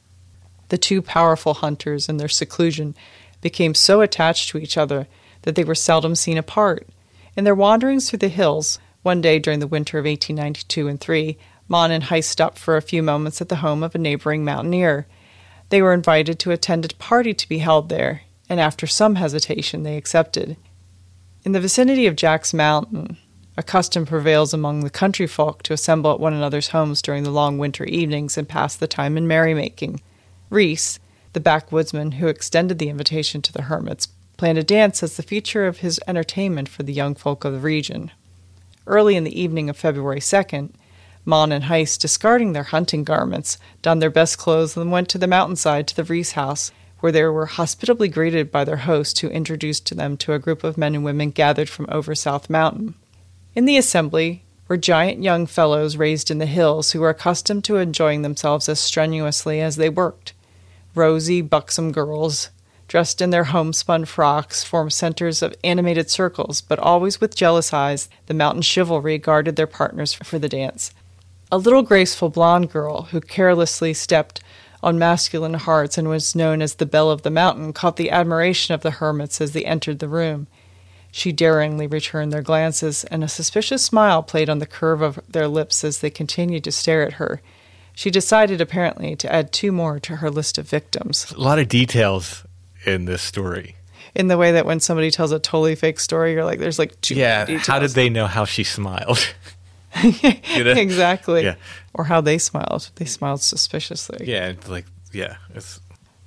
The two powerful hunters, in their seclusion, became so attached to each other that they were seldom seen apart. In their wanderings through the hills, one day during the winter of 1892 and 3, Mon and Heist stopped for a few moments at the home of a neighboring mountaineer. They were invited to attend a party to be held there, and after some hesitation, they accepted. In the vicinity of Jack's Mountain, a custom prevails among the country folk to assemble at one another's homes during the long winter evenings and pass the time in merrymaking. Reese, the backwoodsman who extended the invitation to the hermits, planned a dance as the feature of his entertainment for the young folk of the region. Early in the evening of February 2nd, Mon and Heist, discarding their hunting garments, donned their best clothes and went to the mountainside to the Reese house, where they were hospitably greeted by their host, who introduced them to a group of men and women gathered from over South Mountain. In the assembly were giant young fellows raised in the hills who were accustomed to enjoying themselves as strenuously as they worked. Rosy, buxom girls, dressed in their homespun frocks, formed centers of animated circles, but always with jealous eyes, the mountain chivalry guarded their partners for the dance. A little graceful blonde girl, who carelessly stepped on masculine hearts and was known as the Belle of the Mountain, caught the admiration of the hermits as they entered the room. She daringly returned their glances, and a suspicious smile played on the curve of their lips as they continued to stare at her. She decided, apparently, to add two more to her list of victims. A lot of details in this story. In the way that when somebody tells a totally fake story, you're like, there's like two. Yeah. Details. How did they know how she smiled? you know? Exactly. Yeah. Or how they smiled. They smiled suspiciously. Yeah. Like, yeah. It's...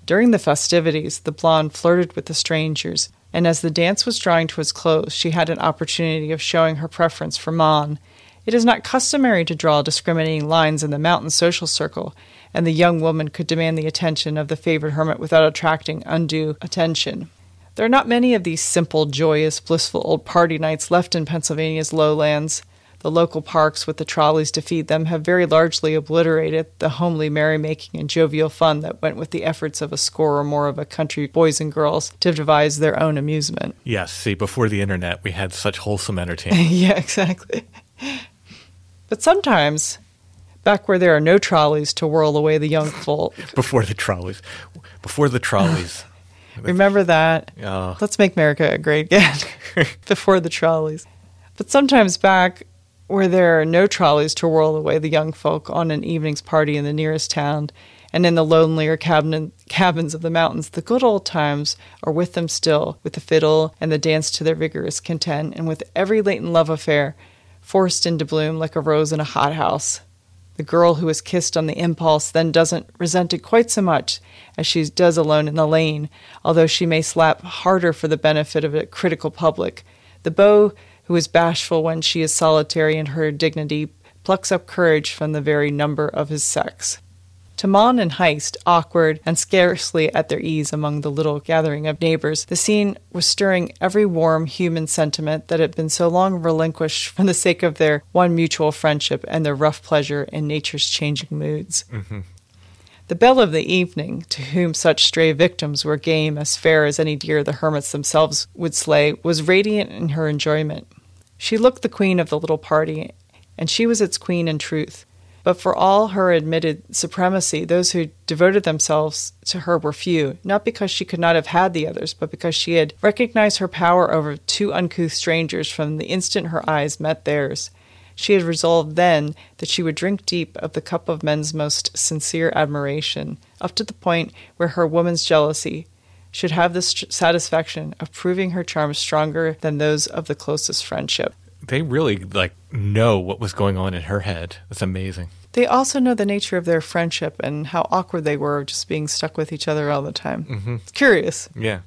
During the festivities, the blonde flirted with the strangers, and as the dance was drawing to its close, she had an opportunity of showing her preference for Mon it is not customary to draw discriminating lines in the mountain social circle, and the young woman could demand the attention of the favored hermit without attracting undue attention. There are not many of these simple, joyous, blissful old party nights left in Pennsylvania's lowlands. The local parks with the trolleys to feed them have very largely obliterated the homely merrymaking and jovial fun that went with the efforts of a score or more of a country boys and girls to devise their own amusement. Yes, see, before the internet, we had such wholesome entertainment. yeah, exactly. But sometimes back where there are no trolleys to whirl away the young folk. Before the trolleys. Before the trolleys. Remember that? Oh. Let's make America great again. Before the trolleys. But sometimes back where there are no trolleys to whirl away the young folk on an evening's party in the nearest town, and in the lonelier cabin, cabins of the mountains, the good old times are with them still, with the fiddle and the dance to their vigorous content, and with every latent love affair forced into bloom like a rose in a hothouse. The girl who is kissed on the impulse then doesn't resent it quite so much as she does alone in the lane, although she may slap harder for the benefit of a critical public. The beau who is bashful when she is solitary in her dignity plucks up courage from the very number of his sex. To Mon and Heist, awkward and scarcely at their ease among the little gathering of neighbors, the scene was stirring every warm human sentiment that had been so long relinquished for the sake of their one mutual friendship and their rough pleasure in nature's changing moods. Mm-hmm. The belle of the evening, to whom such stray victims were game as fair as any deer the hermits themselves would slay, was radiant in her enjoyment. She looked the queen of the little party, and she was its queen in truth. But for all her admitted supremacy, those who devoted themselves to her were few, not because she could not have had the others, but because she had recognized her power over two uncouth strangers from the instant her eyes met theirs. She had resolved then that she would drink deep of the cup of men's most sincere admiration, up to the point where her woman's jealousy should have the satisfaction of proving her charms stronger than those of the closest friendship. They really like know what was going on in her head. It's amazing. They also know the nature of their friendship and how awkward they were just being stuck with each other all the time. Mm-hmm. It's curious. Yeah.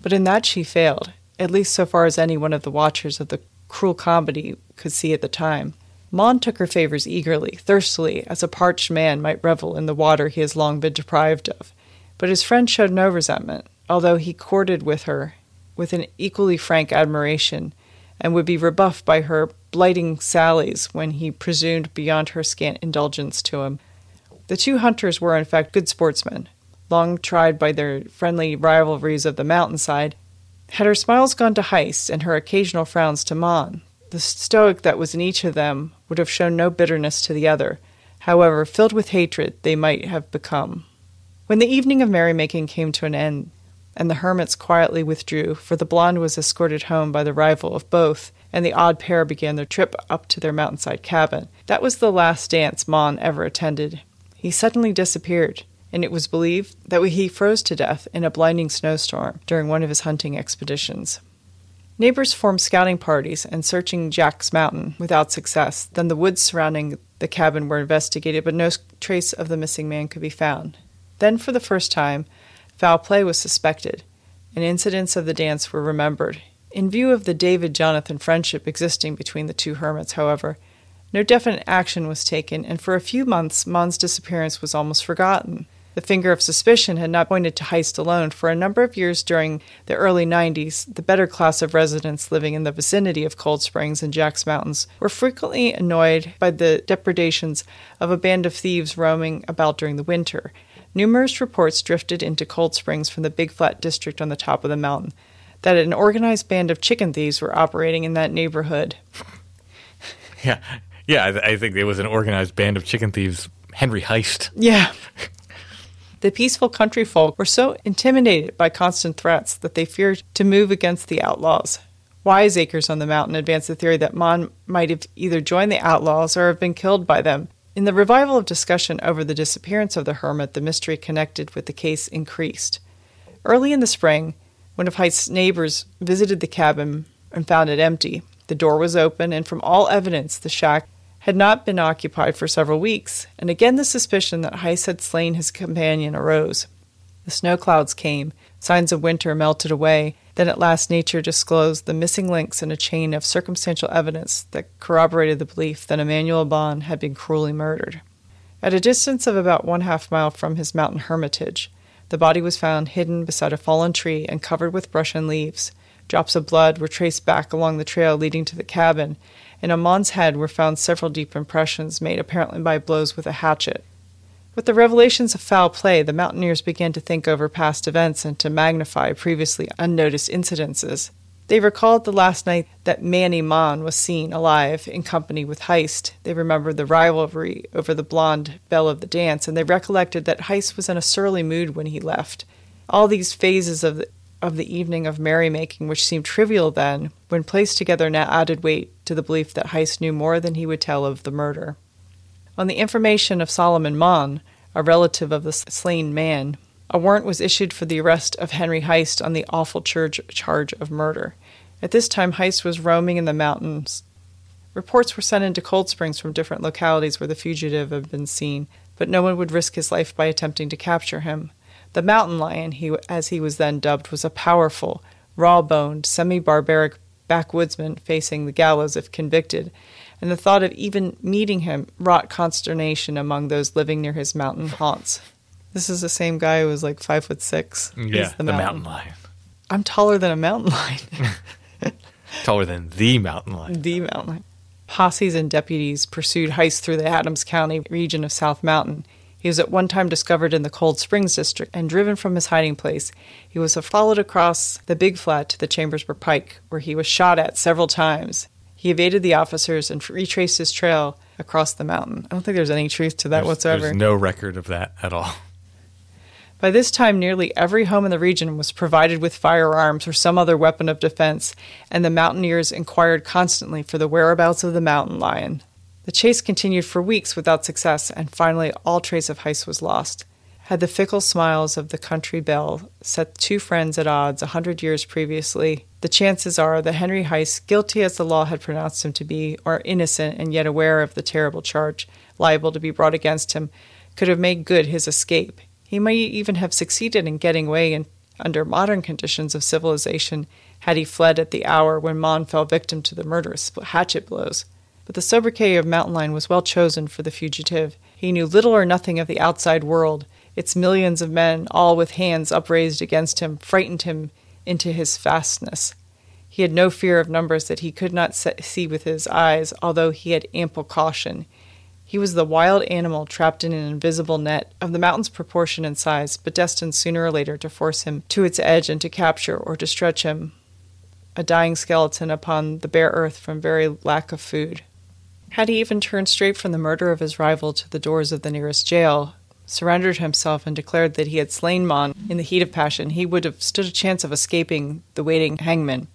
But in that she failed, at least so far as any one of the watchers of the cruel comedy could see at the time. Mon took her favors eagerly, thirstily, as a parched man might revel in the water he has long been deprived of. But his friend showed no resentment, although he courted with her with an equally frank admiration and would be rebuffed by her blighting sallies when he presumed beyond her scant indulgence to him. The two hunters were, in fact, good sportsmen, long tried by their friendly rivalries of the mountainside. Had her smiles gone to Heist and her occasional frowns to Mon, the stoic that was in each of them would have shown no bitterness to the other, however filled with hatred they might have become. When the evening of merrymaking came to an end, and the hermits quietly withdrew, for the blonde was escorted home by the rival of both, and the odd pair began their trip up to their mountainside cabin. That was the last dance Mon ever attended. He suddenly disappeared, and it was believed that he froze to death in a blinding snowstorm during one of his hunting expeditions. Neighbors formed scouting parties and searching Jack's Mountain without success. Then the woods surrounding the cabin were investigated, but no trace of the missing man could be found. Then, for the first time, Foul play was suspected, and incidents of the dance were remembered. In view of the David Jonathan friendship existing between the two hermits, however, no definite action was taken, and for a few months Mon's disappearance was almost forgotten. The finger of suspicion had not pointed to Heist alone. For a number of years during the early 90s, the better class of residents living in the vicinity of Cold Springs and Jack's Mountains were frequently annoyed by the depredations of a band of thieves roaming about during the winter. Numerous reports drifted into Cold Springs from the Big Flat district on the top of the mountain that an organized band of chicken thieves were operating in that neighborhood. Yeah, yeah, I, I think it was an organized band of chicken thieves. Henry Heist. Yeah. The peaceful country folk were so intimidated by constant threats that they feared to move against the outlaws. Wiseacres on the mountain advanced the theory that Mon might have either joined the outlaws or have been killed by them, in the revival of discussion over the disappearance of the hermit, the mystery connected with the case increased. Early in the spring, one of Heist's neighbors visited the cabin and found it empty. The door was open, and from all evidence, the shack had not been occupied for several weeks, and again the suspicion that Heist had slain his companion arose. The snow clouds came, signs of winter melted away, then at last nature disclosed the missing links in a chain of circumstantial evidence that corroborated the belief that Emmanuel Mon had been cruelly murdered. At a distance of about one half mile from his mountain hermitage, the body was found hidden beside a fallen tree and covered with brush and leaves. Drops of blood were traced back along the trail leading to the cabin, and on Mon's head were found several deep impressions made apparently by blows with a hatchet. With the revelations of foul play, the mountaineers began to think over past events and to magnify previously unnoticed incidences. They recalled the last night that Manny Mon was seen alive in company with Heist. They remembered the rivalry over the blonde belle of the dance, and they recollected that Heist was in a surly mood when he left. All these phases of the, of the evening of merrymaking, which seemed trivial then, when placed together now added weight to the belief that Heist knew more than he would tell of the murder. On the information of Solomon Mon, a relative of the slain man, a warrant was issued for the arrest of Henry Heist on the awful charge, charge of murder. At this time, Heist was roaming in the mountains. Reports were sent into Cold Springs from different localities where the fugitive had been seen, but no one would risk his life by attempting to capture him. The mountain lion, he, as he was then dubbed, was a powerful, raw boned, semi barbaric backwoodsman facing the gallows if convicted, and the thought of even meeting him wrought consternation among those living near his mountain haunts. This is the same guy who was like five foot six. Yeah, He's the, mountain. lion. I'm taller than a mountain lion. Taller than the mountain lion. the mountain lion. Posses and deputies pursued Heist through the Adams County region of South Mountain. He was at one time discovered in the Cold Springs district and driven from his hiding place. He was followed across the Big Flat to the Chambersburg Pike, where he was shot at several times. He evaded the officers and retraced his trail across the mountain. I don't think there's any truth to that There's, whatsoever. there's no record of that at all. By this time, nearly every home in the region was provided with firearms or some other weapon of defense, and the mountaineers inquired constantly for the whereabouts of the mountain lion. The chase continued for weeks without success, and finally all trace of Heist was lost. Had the fickle smiles of the country belle set two friends at odds a hundred years previously, the chances are that Henry Heist, guilty as the law had pronounced him to be, or innocent and yet aware of the terrible charge liable to be brought against him, could have made good his escape. He might even have succeeded in getting away in, under modern conditions of civilization had he fled at the hour when Mon fell victim to the murderous hatchet blows. But the sobriquet of Mountain Lion was well chosen for the fugitive. He knew little or nothing of the outside world. Its millions of men, all with hands upraised against him, frightened him into his fastness. He had no fear of numbers that he could not see with his eyes, although he had ample caution. He was the wild animal trapped in an invisible net, of the mountain's proportion and size, but destined sooner or later to force him to its edge and to capture or to stretch him, a dying skeleton upon the bare earth from very lack of food. Had he even turned straight from the murder of his rival to the doors of the nearest jail, surrendered himself, and declared that he had slain Mon in the heat of passion, he would have stood a chance of escaping the waiting hangman.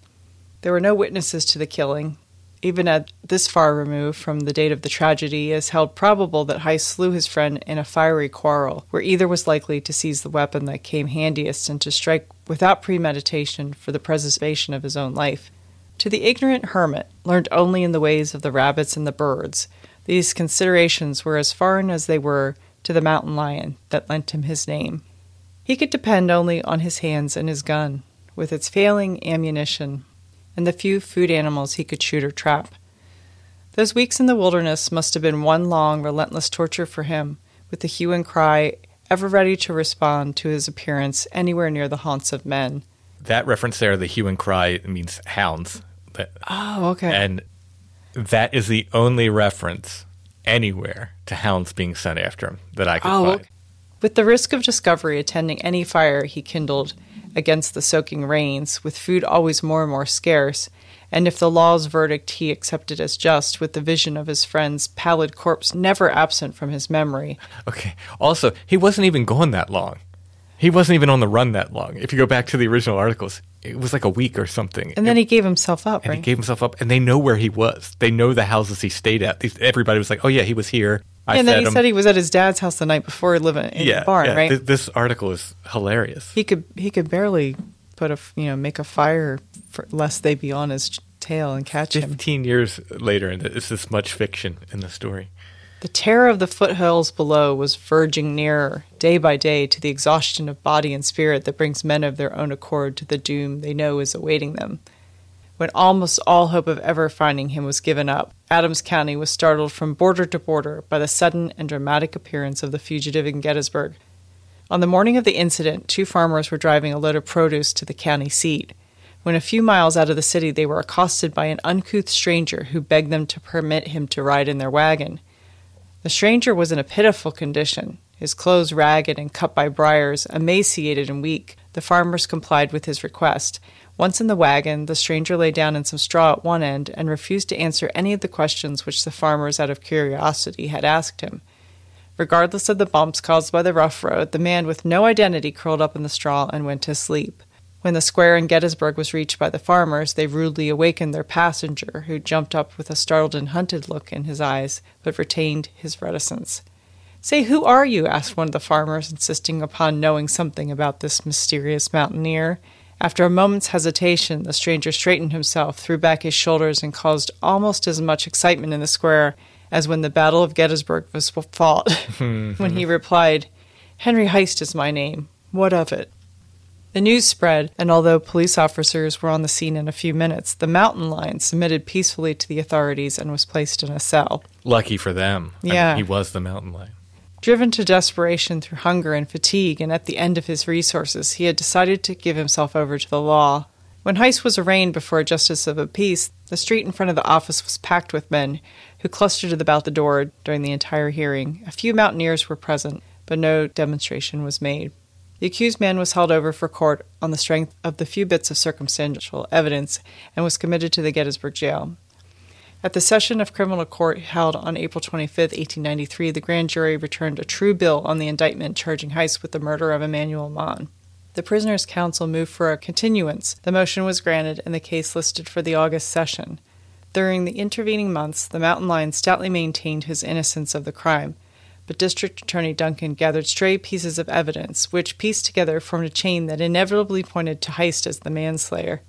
There were no witnesses to the killing, even at this far remove from the date of the tragedy, it is held probable that Heist slew his friend in a fiery quarrel, where either was likely to seize the weapon that came handiest and to strike without premeditation for the preservation of his own life. To the ignorant hermit, learned only in the ways of the rabbits and the birds, these considerations were as foreign as they were to the mountain lion that lent him his name. He could depend only on his hands and his gun, with its failing ammunition, and the few food animals he could shoot or trap. Those weeks in the wilderness must have been one long, relentless torture for him, with the hue and cry ever ready to respond to his appearance anywhere near the haunts of men. That reference there, the hue and cry, means hounds. Oh, okay. And that is the only reference anywhere to hounds being sent after him that I could oh, find. With the risk of discovery attending any fire he kindled, against the soaking rains, with food always more and more scarce, and if the law's verdict he accepted as just, with the vision of his friend's pallid corpse never absent from his memory. Okay. Also, he wasn't even gone that long. He wasn't even on the run that long. If you go back to the original articles, it was like a week or something. And then he gave himself up, and right? he gave himself up, and they know where he was. They know the houses he stayed at. These, everybody was like, "Oh yeah, he was here." I and then he him. said he was at his dad's house the night before, living in yeah, the barn, yeah. right? Th- this article is hilarious. he could he could barely put a you know make a fire for, lest they be on his tail and catch him. Fifteen years later, and it's this much fiction in the story. The terror of the foothills below was verging nearer, day by day, to the exhaustion of body and spirit that brings men of their own accord to the doom they know is awaiting them. When almost all hope of ever finding him was given up, Adams County was startled from border to border by the sudden and dramatic appearance of the fugitive in Gettysburg. On the morning of the incident, two farmers were driving a load of produce to the county seat. When a few miles out of the city, they were accosted by an uncouth stranger who begged them to permit him to ride in their wagon. The stranger was in a pitiful condition, his clothes ragged and cut by briars, emaciated and weak, The farmers complied with his request. Once in the wagon, the stranger lay down in some straw at one end and refused to answer any of the questions which the farmers, out of curiosity, had asked him. Regardless of the bumps caused by the rough road, the man with no identity curled up in the straw and went to sleep. When the square in Gettysburg was reached by the farmers, they rudely awakened their passenger, who jumped up with a startled and hunted look in his eyes, but retained his reticence. Say, who are you? asked one of the farmers, insisting upon knowing something about this mysterious mountaineer. After a moment's hesitation, the stranger straightened himself, threw back his shoulders, and caused almost as much excitement in the square as when the Battle of Gettysburg was fought, when he replied, Henry Heist is my name. What of it? The news spread, and although police officers were on the scene in a few minutes, the mountain lion submitted peacefully to the authorities and was placed in a cell. Lucky for them. I mean, Yeah. he was the mountain lion. Driven to desperation through hunger and fatigue, and at the end of his resources, he had decided to give himself over to the law. When Heist was arraigned before a justice of the peace, the street in front of the office was packed with men who clustered about the door during the entire hearing. A few mountaineers were present, but no demonstration was made. The accused man was held over for court on the strength of the few bits of circumstantial evidence and was committed to the Gettysburg jail. At the session of criminal court held on April 25, 1893, the grand jury returned a true bill on the indictment charging Heist with the murder of Emmanuel Mon. The prisoner's counsel moved for a continuance. The motion was granted and the case listed for the August session. During the intervening months, the mountain lion stoutly maintained his innocence of the crime, but District Attorney Duncan gathered stray pieces of evidence, which, pieced together, formed a chain that inevitably pointed to Heist as the manslayer.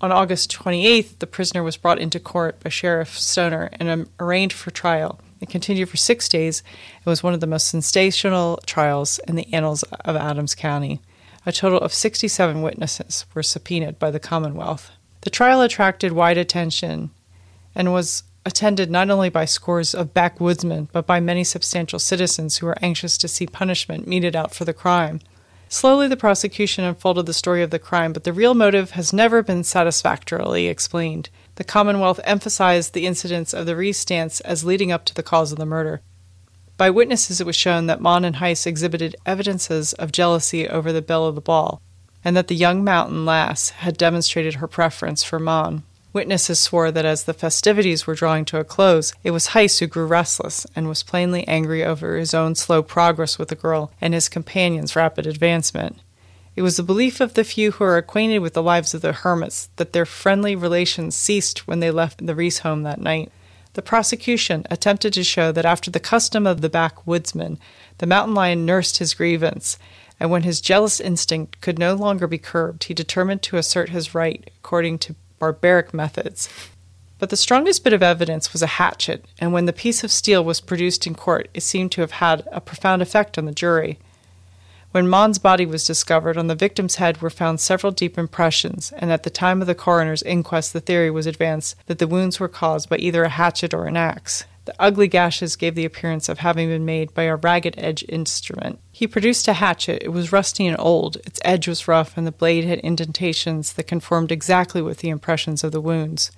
On August 28th, the prisoner was brought into court by Sheriff Stoner and um, arraigned for trial. It continued for six days. It was one of the most sensational trials in the annals of Adams County. A total of 67 witnesses were subpoenaed by the Commonwealth. The trial attracted wide attention and was attended not only by scores of backwoodsmen, but by many substantial citizens who were anxious to see punishment meted out for the crime. Slowly, the prosecution unfolded the story of the crime, but the real motive has never been satisfactorily explained. The Commonwealth emphasized the incidents of the Reese dance as leading up to the cause of the murder. By witnesses, it was shown that Mon and Heist exhibited evidences of jealousy over the belle of the ball, and that the young mountain lass had demonstrated her preference for Mon. Witnesses swore that as the festivities were drawing to a close, it was Heist who grew restless and was plainly angry over his own slow progress with the girl and his companion's rapid advancement. It was the belief of the few who are acquainted with the lives of the hermits that their friendly relations ceased when they left the Reese home that night. The prosecution attempted to show that after the custom of the backwoodsman, the mountain lion nursed his grievance, and when his jealous instinct could no longer be curbed, he determined to assert his right according to barbaric methods. But the strongest bit of evidence was a hatchet, and when the piece of steel was produced in court, it seemed to have had a profound effect on the jury. When Mon's body was discovered, on the victim's head were found several deep impressions, and at the time of the coroner's inquest, the theory was advanced that the wounds were caused by either a hatchet or an axe. The ugly gashes gave the appearance of having been made by a ragged edged instrument. He produced a hatchet. It was rusty and old, its edge was rough, and the blade had indentations that conformed exactly with the impressions of the wounds.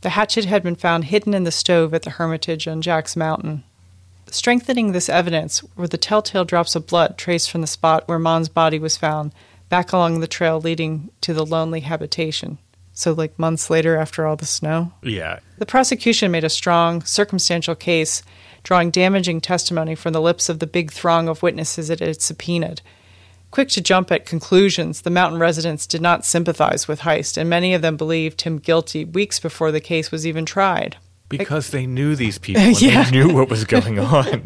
The hatchet had been found hidden in the stove at the Hermitage on Jack's Mountain. Strengthening this evidence were the telltale drops of blood traced from the spot where Mon's body was found, back along the trail leading to the lonely habitation. So, like months later, after all the snow? Yeah. The prosecution made a strong, circumstantial case, drawing damaging testimony from the lips of the big throng of witnesses it had subpoenaed. Quick to jump at conclusions, the mountain residents did not sympathize with Heist, and many of them believed him guilty weeks before the case was even tried. Because they knew these people and Yeah. they knew what was going on.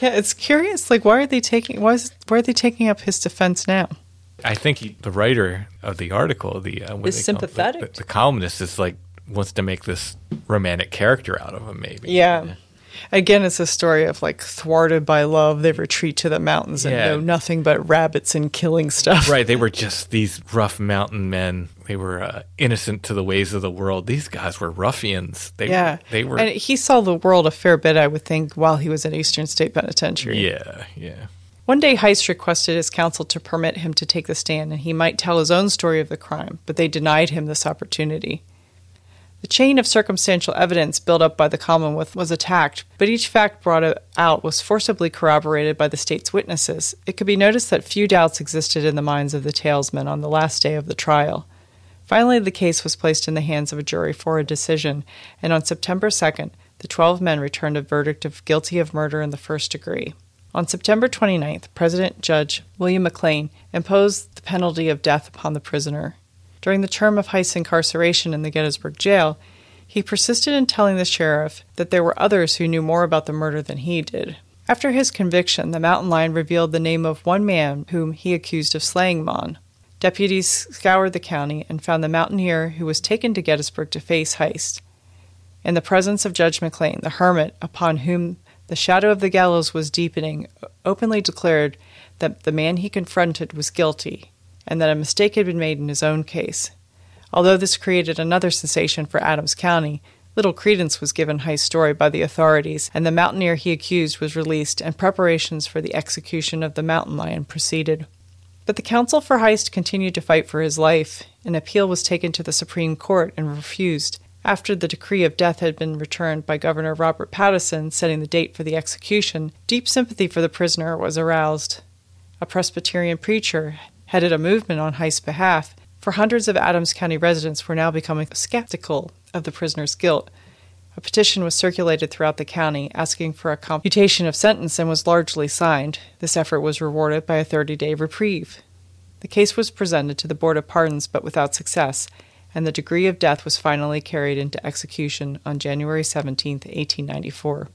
Yeah, it's curious. Like, why are they taking? Why is why are they taking up his defense now? I think he, the writer of the article, the uh, Is do they call it? The- sympathetic. the, the columnist, is like wants to make this romantic character out of him. Maybe. Yeah. Again, it's a story of like thwarted by love, they retreat to the mountains and Yeah. know nothing but rabbits and killing stuff. Right, they were just these rough mountain men. They were uh, innocent to the ways of the world. These guys were ruffians. They, Yeah. they were. And he saw the world a fair bit, I would think, while he was at Eastern State Penitentiary. yeah, yeah. One day, Heist requested his counsel to permit him to take the stand and he might tell his own story of the crime, but they denied him this opportunity. The chain of circumstantial evidence built up by the Commonwealth was attacked, but each fact brought out was forcibly corroborated by the state's witnesses. It could be noticed that few doubts existed in the minds of the talesmen on the last day of the trial. Finally, the case was placed in the hands of a jury for a decision, and on September 2nd, the 12 men returned a verdict of guilty of murder in the first degree. On September 29th, President Judge William McLean imposed the penalty of death upon the prisoner. During the term of Heist's incarceration in the Gettysburg jail, he persisted in telling the sheriff that there were others who knew more about the murder than he did. After his conviction, the mountain lion revealed the name of one man whom he accused of slaying Mon. Deputies scoured the county and found the mountaineer who was taken to Gettysburg to face Heist. In the presence of Judge McLean, the hermit, upon whom the shadow of the gallows was deepening, openly declared that the man he confronted was guilty and that a mistake had been made in his own case. Although this created another sensation for Adams County, little credence was given Heist's story by the authorities, and the mountaineer he accused was released, and preparations for the execution of the mountain lion proceeded. But the counsel for Heist continued to fight for his life. An appeal was taken to the Supreme Court and refused. After the decree of death had been returned by Governor Robert Pattison, setting the date for the execution, deep sympathy for the prisoner was aroused. A Presbyterian preacher headed a movement on Heist's behalf, for hundreds of Adams County residents were now becoming skeptical of the prisoner's guilt. A petition was circulated throughout the county asking for a commutation of sentence and was largely signed. This effort was rewarded by a 30 day reprieve. The case was presented to the Board of Pardons but without success, and the decree of death was finally carried into execution on January 17, 1894.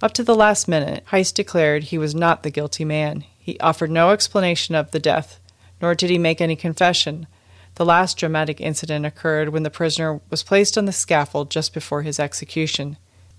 Up to the last minute, Heist declared he was not the guilty man. He offered no explanation of the death, nor did he make any confession. The last dramatic incident occurred when the prisoner was placed on the scaffold just before his execution.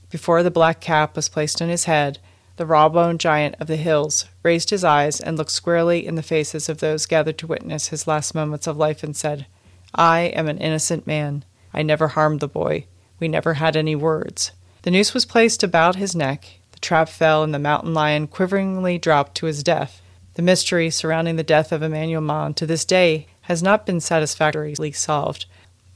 Before the black cap was placed on his head, the raw-boned giant of the hills raised his eyes and looked squarely in the faces of those gathered to witness his last moments of life and said, I am an innocent man. I never harmed the boy. We never had any words. The noose was placed about his neck, the trap fell, and the mountain lion quiveringly dropped to his death. The mystery surrounding the death of Emmanuel Mon to this day has not been satisfactorily solved.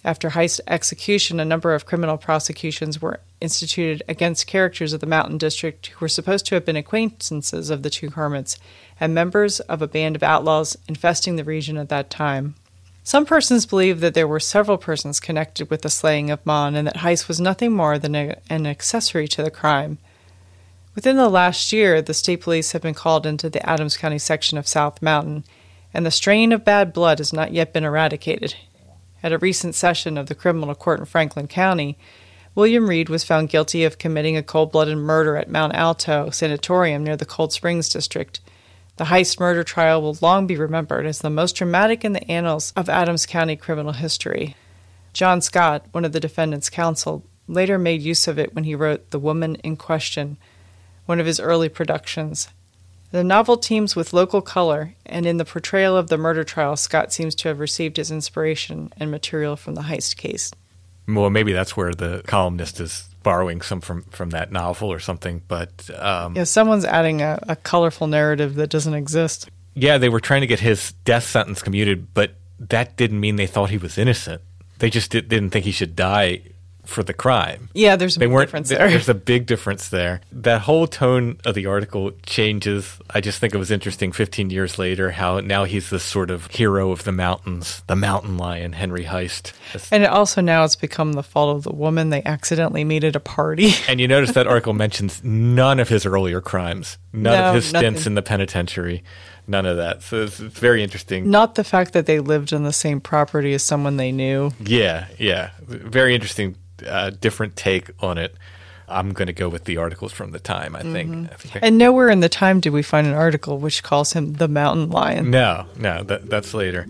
After Heist's execution, a number of criminal prosecutions were instituted against characters of the Mountain District who were supposed to have been acquaintances of the two hermits and members of a band of outlaws infesting the region at that time. Some persons believe that there were several persons connected with the slaying of Mon and that Heist was nothing more than a, an accessory to the crime. Within the last year, the state police have been called into the Adams County section of South Mountain, and the strain of bad blood has not yet been eradicated. At a recent session of the criminal court in Franklin County, William Reed was found guilty of committing a cold blooded murder at Mont Alto Sanatorium near the Cold Springs district. The Heist murder trial will long be remembered as the most dramatic in the annals of Adams County criminal history. John Scott, one of the defendant's counsel, later made use of it when he wrote The Woman in Question, one of his early productions. The novel teems with local color, and in the portrayal of the murder trial, Scott seems to have received his inspiration and material from the Heist case. Well, maybe that's where the columnist is borrowing some from, from that novel or something. But um, yeah, someone's adding a, a colorful narrative that doesn't exist. Yeah, they were trying to get his death sentence commuted, but that didn't mean they thought he was innocent. They just did, didn't think he should die for the crime. Yeah, there's a they big difference there. There's a big difference there. That whole tone of the article changes. I just think it was interesting 15 years later how now he's this sort of hero of the mountains, the mountain lion, Henry Heist. And also now it's become the fault of the woman they accidentally meet at a party. and you notice that article mentions none of his earlier crimes, none no, of his stints nothing. in the penitentiary none of that. So it's, it's, very interesting. Not the fact that they lived on the same property as someone they knew. Yeah, yeah. Very interesting uh, different take on it. I'm going to go with the articles from the time. I think. Mm-hmm. I think and nowhere in the time do we find an article which calls him the mountain lion. No, no, that, that's later.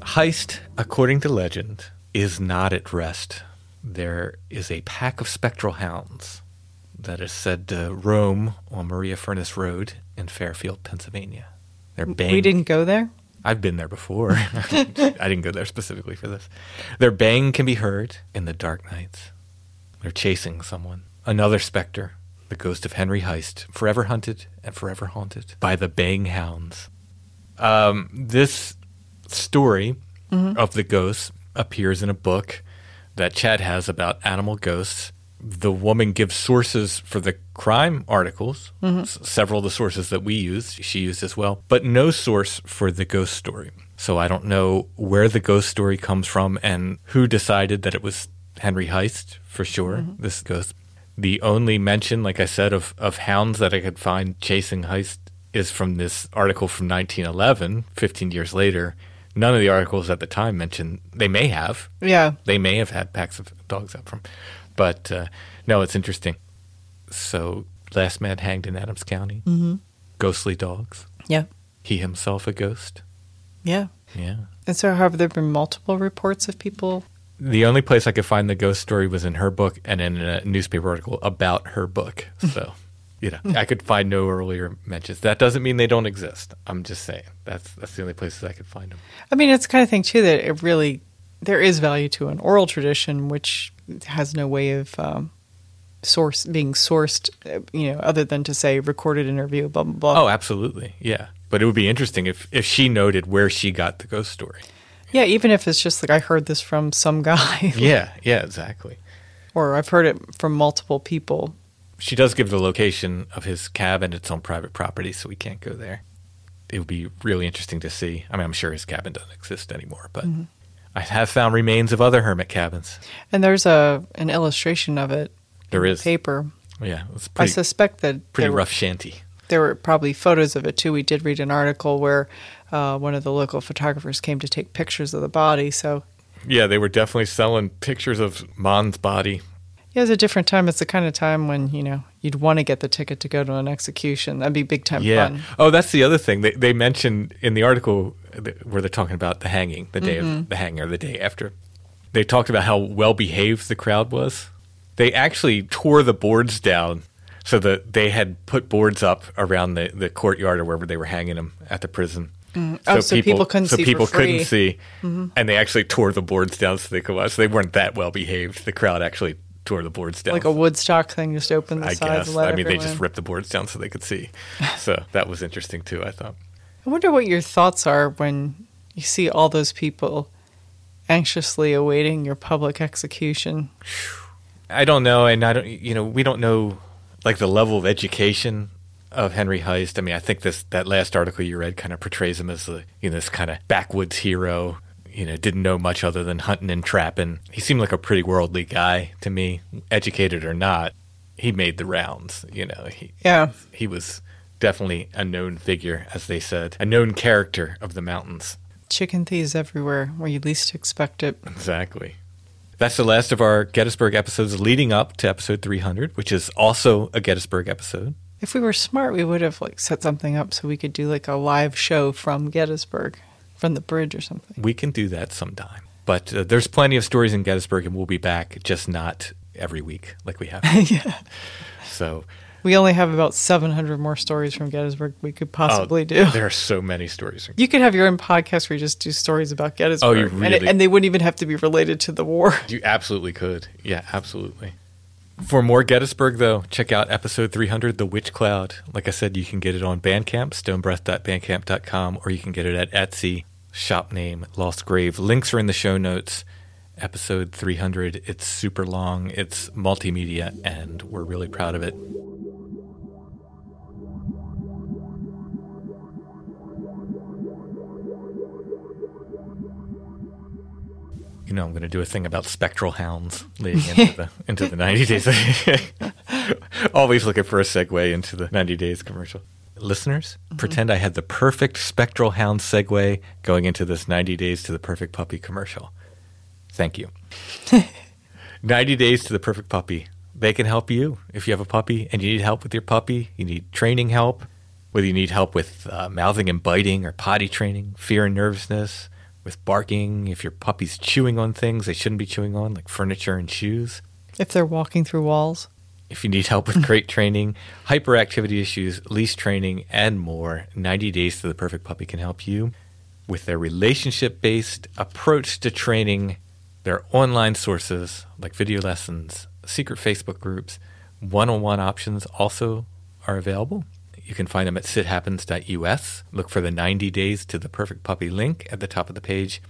Heist, according to legend, is not at rest. There is a pack of spectral hounds that is said to roam on Maria Furnace Road in Fairfield, Pennsylvania. Their bang- we didn't go there? I've been there before. I didn't go there specifically for this. Their bang can be heard in the dark nights. They're chasing someone, another specter, The Ghost of Henry Heist, forever hunted and forever haunted by the Bang Hounds. Um, this story of the ghosts appears in a book that Chad has about animal ghosts. The woman gives sources for the crime articles, mm-hmm. s- several of the sources that we use, she used as well, but no source for the ghost story. So I don't know where the ghost story comes from and who decided that it was Henry Heist for sure, mm-hmm. this ghost. The only mention, like I said, of, of hounds that I could find chasing Heist is from this article from 1911, 15 years later. None of the articles at the time mentioned they may have. Yeah. They may have had packs of dogs out from. But uh, no, it's interesting. So, last man hanged in Adams County. Mm-hmm. Ghostly dogs. Yeah. He himself a ghost. Yeah. Yeah. And so have there been multiple reports of people? The only place I could find the ghost story was in her book and in a newspaper article about her book. So, you know, I could find no earlier mentions. That doesn't mean they don't exist. I'm just saying that's that's the only places I could find them. I mean, it's the kind of thing too that it really there is value to an oral tradition, which has no way of um, source being sourced, you know, other than to say recorded interview, blah blah blah. Oh, absolutely, yeah. But it would be interesting if if she noted where she got the ghost story. yeah, even if it's just like I heard this from some guy, Yeah, yeah, exactly. or I've heard it from multiple people. She does give the location of his cabin. It's on private property, so we can't go there. It would be really interesting to see. I mean, I'm sure his cabin doesn't exist anymore, but I have found remains of other hermit cabins. And there's a an illustration of it. There in is. paper. Yeah, it's pretty, I suspect that pretty there were- rough shanty. there were probably photos of it too. We did read an article where uh, one of the local photographers came to take pictures of the body. So Yeah, they were definitely selling pictures of Mon's body. yeah, it's a different time. It's the kind of time when you know you'd want to get the ticket to go to an execution. That'd be big time Yeah. fun. Oh, that's the other thing. They they mentioned in the article where they're talking about the hanging, the day Mm-hmm. of the hanging or the day after. They talked about how well behaved the crowd was. They actually tore the boards down so that they had put boards up around the, the courtyard or wherever they were hanging them at the prison. Oh, so people couldn't so see people couldn't free. Mm-hmm. see, and they actually tore the boards down so they could watch. So they weren't that well behaved. The crowd actually tore the boards down. Like a Woodstock thing, just open the I sides guess. I mean, they just ripped the boards down so they could see. So that was interesting too. I thought. I wonder what your thoughts are when you see all those people anxiously awaiting your public execution. I don't know, and I don't. You know, we don't know like the level of education of Henry Heist. I mean, I think this that last article you read kind of portrays him as the you know this kind of backwoods hero. You know, didn't know much other than hunting and trapping. He seemed like a pretty worldly guy to me, educated or not. He made the rounds. You know, he Yeah. he was definitely a known figure, as they said, a known character of the mountains. Chicken thieves everywhere where you least expect it. Exactly. That's the last of our Gettysburg episodes leading up to episode 300, which is also a Gettysburg episode. If we were smart, we would have like set something up so we could do like a live show from Gettysburg, from the bridge or something. We can do that sometime. But uh, there's plenty of stories in Gettysburg, and we'll be back, just not every week like we have. yeah. So, We only have about 700 more stories from Gettysburg we could oh, possibly oh, do. There are so many stories. You could have your own podcast where you just do stories about Gettysburg. Oh, you and, it- really- and they wouldn't even have to be related to the war. You absolutely could. Yeah, absolutely. For more Gettysburg, though, check out episode 300, The Witch Cloud. Like I said, you can get it on Bandcamp, stonebreath.bandcamp.com, or you can get it at Etsy, shop name Lost Grave. Links are in the show notes. Episode 300. It's super long, it's multimedia, and we're really proud of it. You know, I'm going to do a thing about spectral hounds leading into the into the 90 days. Always looking for a segue into the 90 days commercial. Listeners, pretend I had the perfect spectral hound segue going into this 90 days to the perfect puppy commercial. Thank you. 90 days to the perfect puppy. They can help you if you have a puppy and you need help with your puppy. You need training help, whether you need help with uh, mouthing and biting or potty training, fear and nervousness, with barking, if your puppy's chewing on things they shouldn't be chewing on, like furniture and shoes. If they're walking through walls. If you need help with crate training, hyperactivity issues, leash training, and more, 90 Days to the Perfect Puppy can help you with their relationship based approach to training, their online sources like video lessons, secret Facebook groups, One on one options also are available. You can find them at sithappens.us. Look for the 90 Days to the Perfect Puppy link at the top of the page.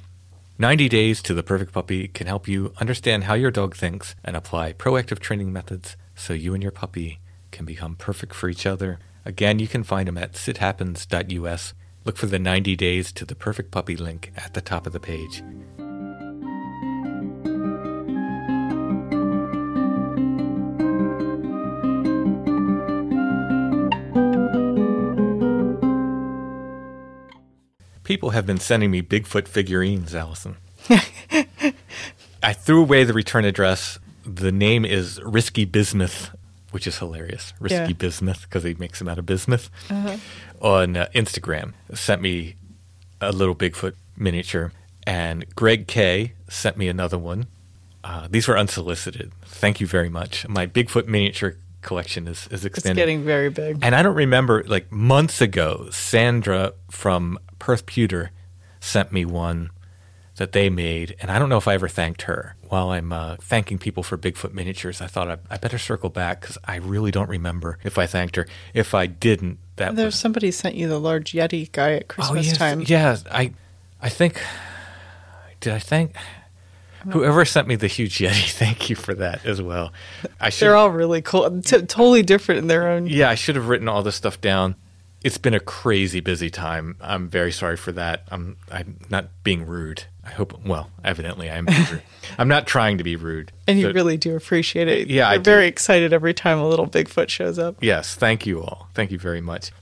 90 Days to the Perfect Puppy can help you understand how your dog thinks and apply proactive training methods so you and your puppy can become perfect for each other. Again, you can find them at sithappens.us. Look for the 90 Days to the Perfect Puppy link at the top of the page. People have been sending me Bigfoot figurines, Allison. I threw away the return address. The name is Risky Bismuth, which is hilarious. Risky Yeah. Bismuth, because he makes them out of bismuth. On uh, Instagram, sent me a little Bigfoot miniature. And Greg K sent me another one. Uh, these were unsolicited. Thank you very much. My Bigfoot miniature collection is, is It's getting very big. And I don't remember, like months ago, Sandra from Perth Pewter sent me one that they made, and I don't know if I ever thanked her. While I'm uh, thanking people for Bigfoot miniatures, I thought I, I better circle back because I really don't remember if I thanked her. If I didn't, that There's was somebody sent you the large Yeti guy at Christmas oh, yes, time. Yeah, I, I think. Did I thank? Whoever sent me the huge Yeti, thank you for that as well. I should They're all really cool. T- totally different in their own. Yeah, I should have written all this stuff down. It's been a crazy busy time. I'm very sorry for that. I'm I'm not being rude. I hope. Well, evidently I'm. I'm not trying to be rude. And you So- really do appreciate it. Yeah, I You're very excited every time a little Bigfoot shows up. Yes, thank you all. Thank you very much.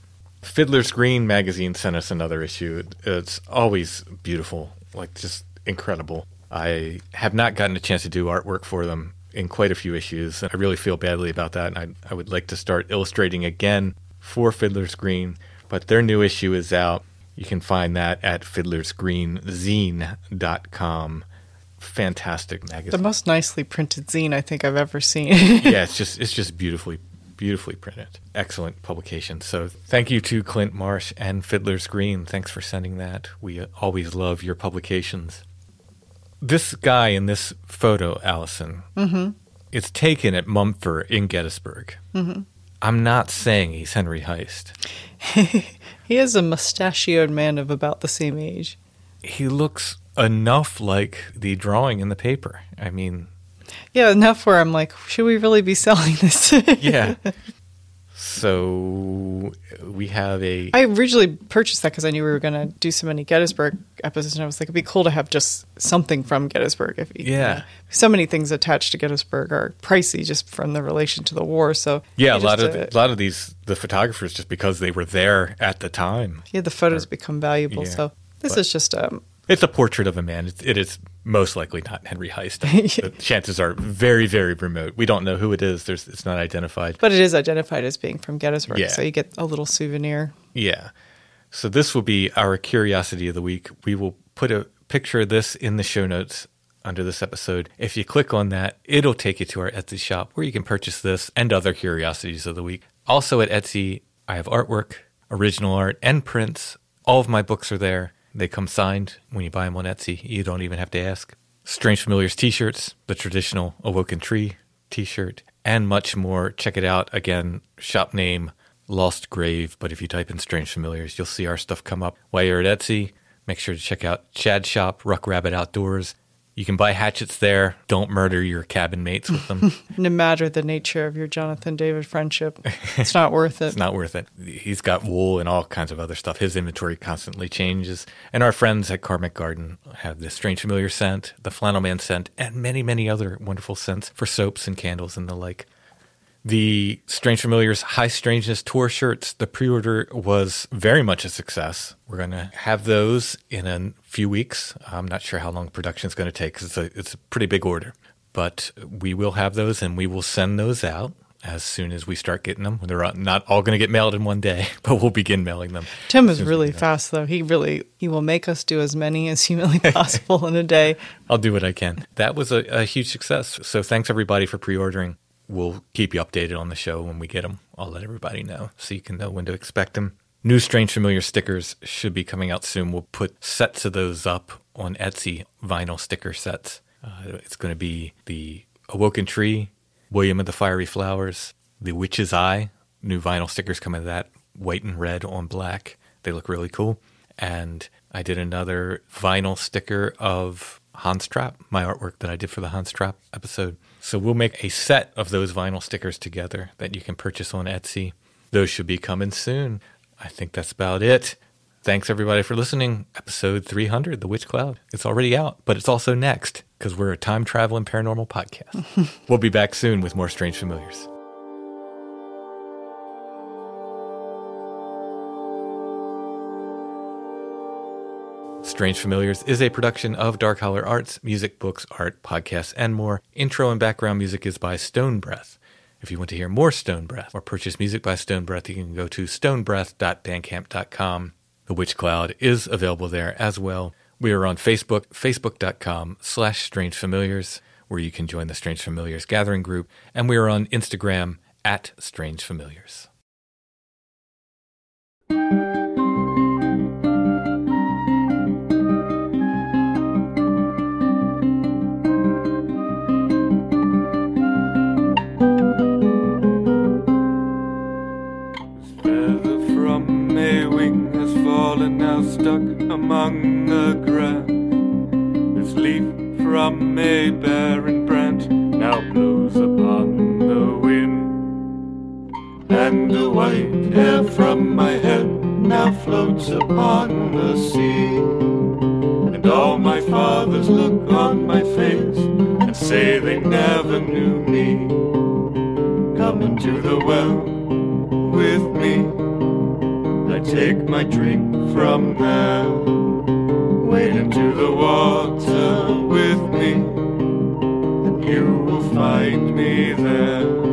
Fiddler's Green magazine sent us another issue. It's always beautiful, like just incredible. I have not gotten a chance to do artwork for them in quite a few issues, and I really feel badly about that. And I, I would like to start illustrating again for Fiddler's Green, but their new issue is out. You can find that at fiddlersgreenzine.com. Fantastic magazine. The most nicely printed zine I think I've ever seen. yeah, it's just it's just beautifully beautifully printed. Excellent publication. So thank you to Clint Marsh and Fiddler's Green. Thanks for sending that. We always love your publications. This guy in this photo, Allison, mm-hmm. it's taken at Mumford in Gettysburg. Mm-hmm. I'm not saying he's Henry Heist. he is a mustachioed man of about the same age. He looks enough like the drawing in the paper. I mean, Yeah, enough where I'm like, should we really be selling this? yeah. so we have a I originally purchased that because I knew we were going to do so many Gettysburg episodes, and I was like, it'd be cool to have just something from Gettysburg. If you Yeah. know. so many things attached to Gettysburg are pricey just from the relation to the war. So Yeah, a lot of uh, a lot of these the photographers just because they were there at the time. yeah, the photos become valuable. yeah, so this but- is just um, It's a portrait of a man. It's, it is most likely not Henry Heist. The chances are very very remote. We don't know who it is. There's it's not identified. but it is identified as being from Gettysburg, Yeah. so you get a little souvenir. Yeah. So this will be our curiosity of the week. We will put a picture of this in the show notes under this episode. If you click on that, it'll take you to our Etsy shop where you can purchase this and other curiosities of the week. Also at Etsy, I have artwork, original art, and prints. All of my books are there. They come signed when you buy them on Etsy. You don't even have to ask. Strange Familiars t-shirts, the traditional Awoken Tree t-shirt, and much more. Check it out. Again, shop name Lost Grave, but if you type in Strange Familiars, you'll see our stuff come up. While you're at Etsy, make sure to check out Chad Shop, Ruck Rabbit Outdoors. You can buy hatchets there. Don't murder your cabin mates with them. No matter the nature of your Jonathan David friendship, it's not worth it. it's not worth it. He's got wool and all kinds of other stuff. His inventory constantly changes. And our friends at Karmic Garden have the Strange Familiar scent, the Flannel Man scent, and many, many other wonderful scents for soaps and candles and the like. The Strange Familiars High Strangeness tour shirts, the pre order was very much a success. We're going to have those in a few weeks. I'm not sure how long production is going to take because it's a, it's a pretty big order. But we will have those and we will send those out as soon as we start getting them. They're not all going to get mailed in one day, but we'll begin mailing them. Tim is soon as we really fast, though. He really he will make us do as many as humanly possible in a day. I'll do what I can. That was a, a huge success. So thanks everybody for pre-ordering. We'll keep you updated on the show when we get them. I'll let everybody know so you can know when to expect them. New Strange Familiar stickers should be coming out soon. We'll put sets of those up on Etsy, vinyl sticker sets. Uh, it's going to be the Awoken Tree, William of the Fiery Flowers, The Witch's Eye, new vinyl stickers coming in that white and red on black. They look really cool. And I did another vinyl sticker of Hans Trapp, my artwork that I did for the Hans Trapp episode. So we'll make a set of those vinyl stickers together that you can purchase on Etsy. Those should be coming soon. I think that's about it. Thanks everybody for listening. Episode 300, The Witch Cloud. It's already out, but it's also next because we're a time traveling paranormal podcast. we'll be back soon with more Strange Familiars. Strange Familiars is a production of Dark Holler Arts, music, books, art, podcasts, and more. Intro and background music is by Stone Breath. If you want to hear more Stone Breath or purchase music by Stone Breath, you can go to stonebreath.bandcamp.com. The Witch Cloud is available there as well. We are on Facebook, facebook.com slash strange familiars, where you can join the Strange Familiars gathering group, and we are on Instagram at Strange Familiars. Fallen now stuck among the grass. This leaf from a barren branch now blows upon the wind. And the white hair from my head now floats upon the sea. And all my fathers look on my face and say they never knew me. Come into the well with me. I take my drink from there. Wade into the water with me, and you will find me there.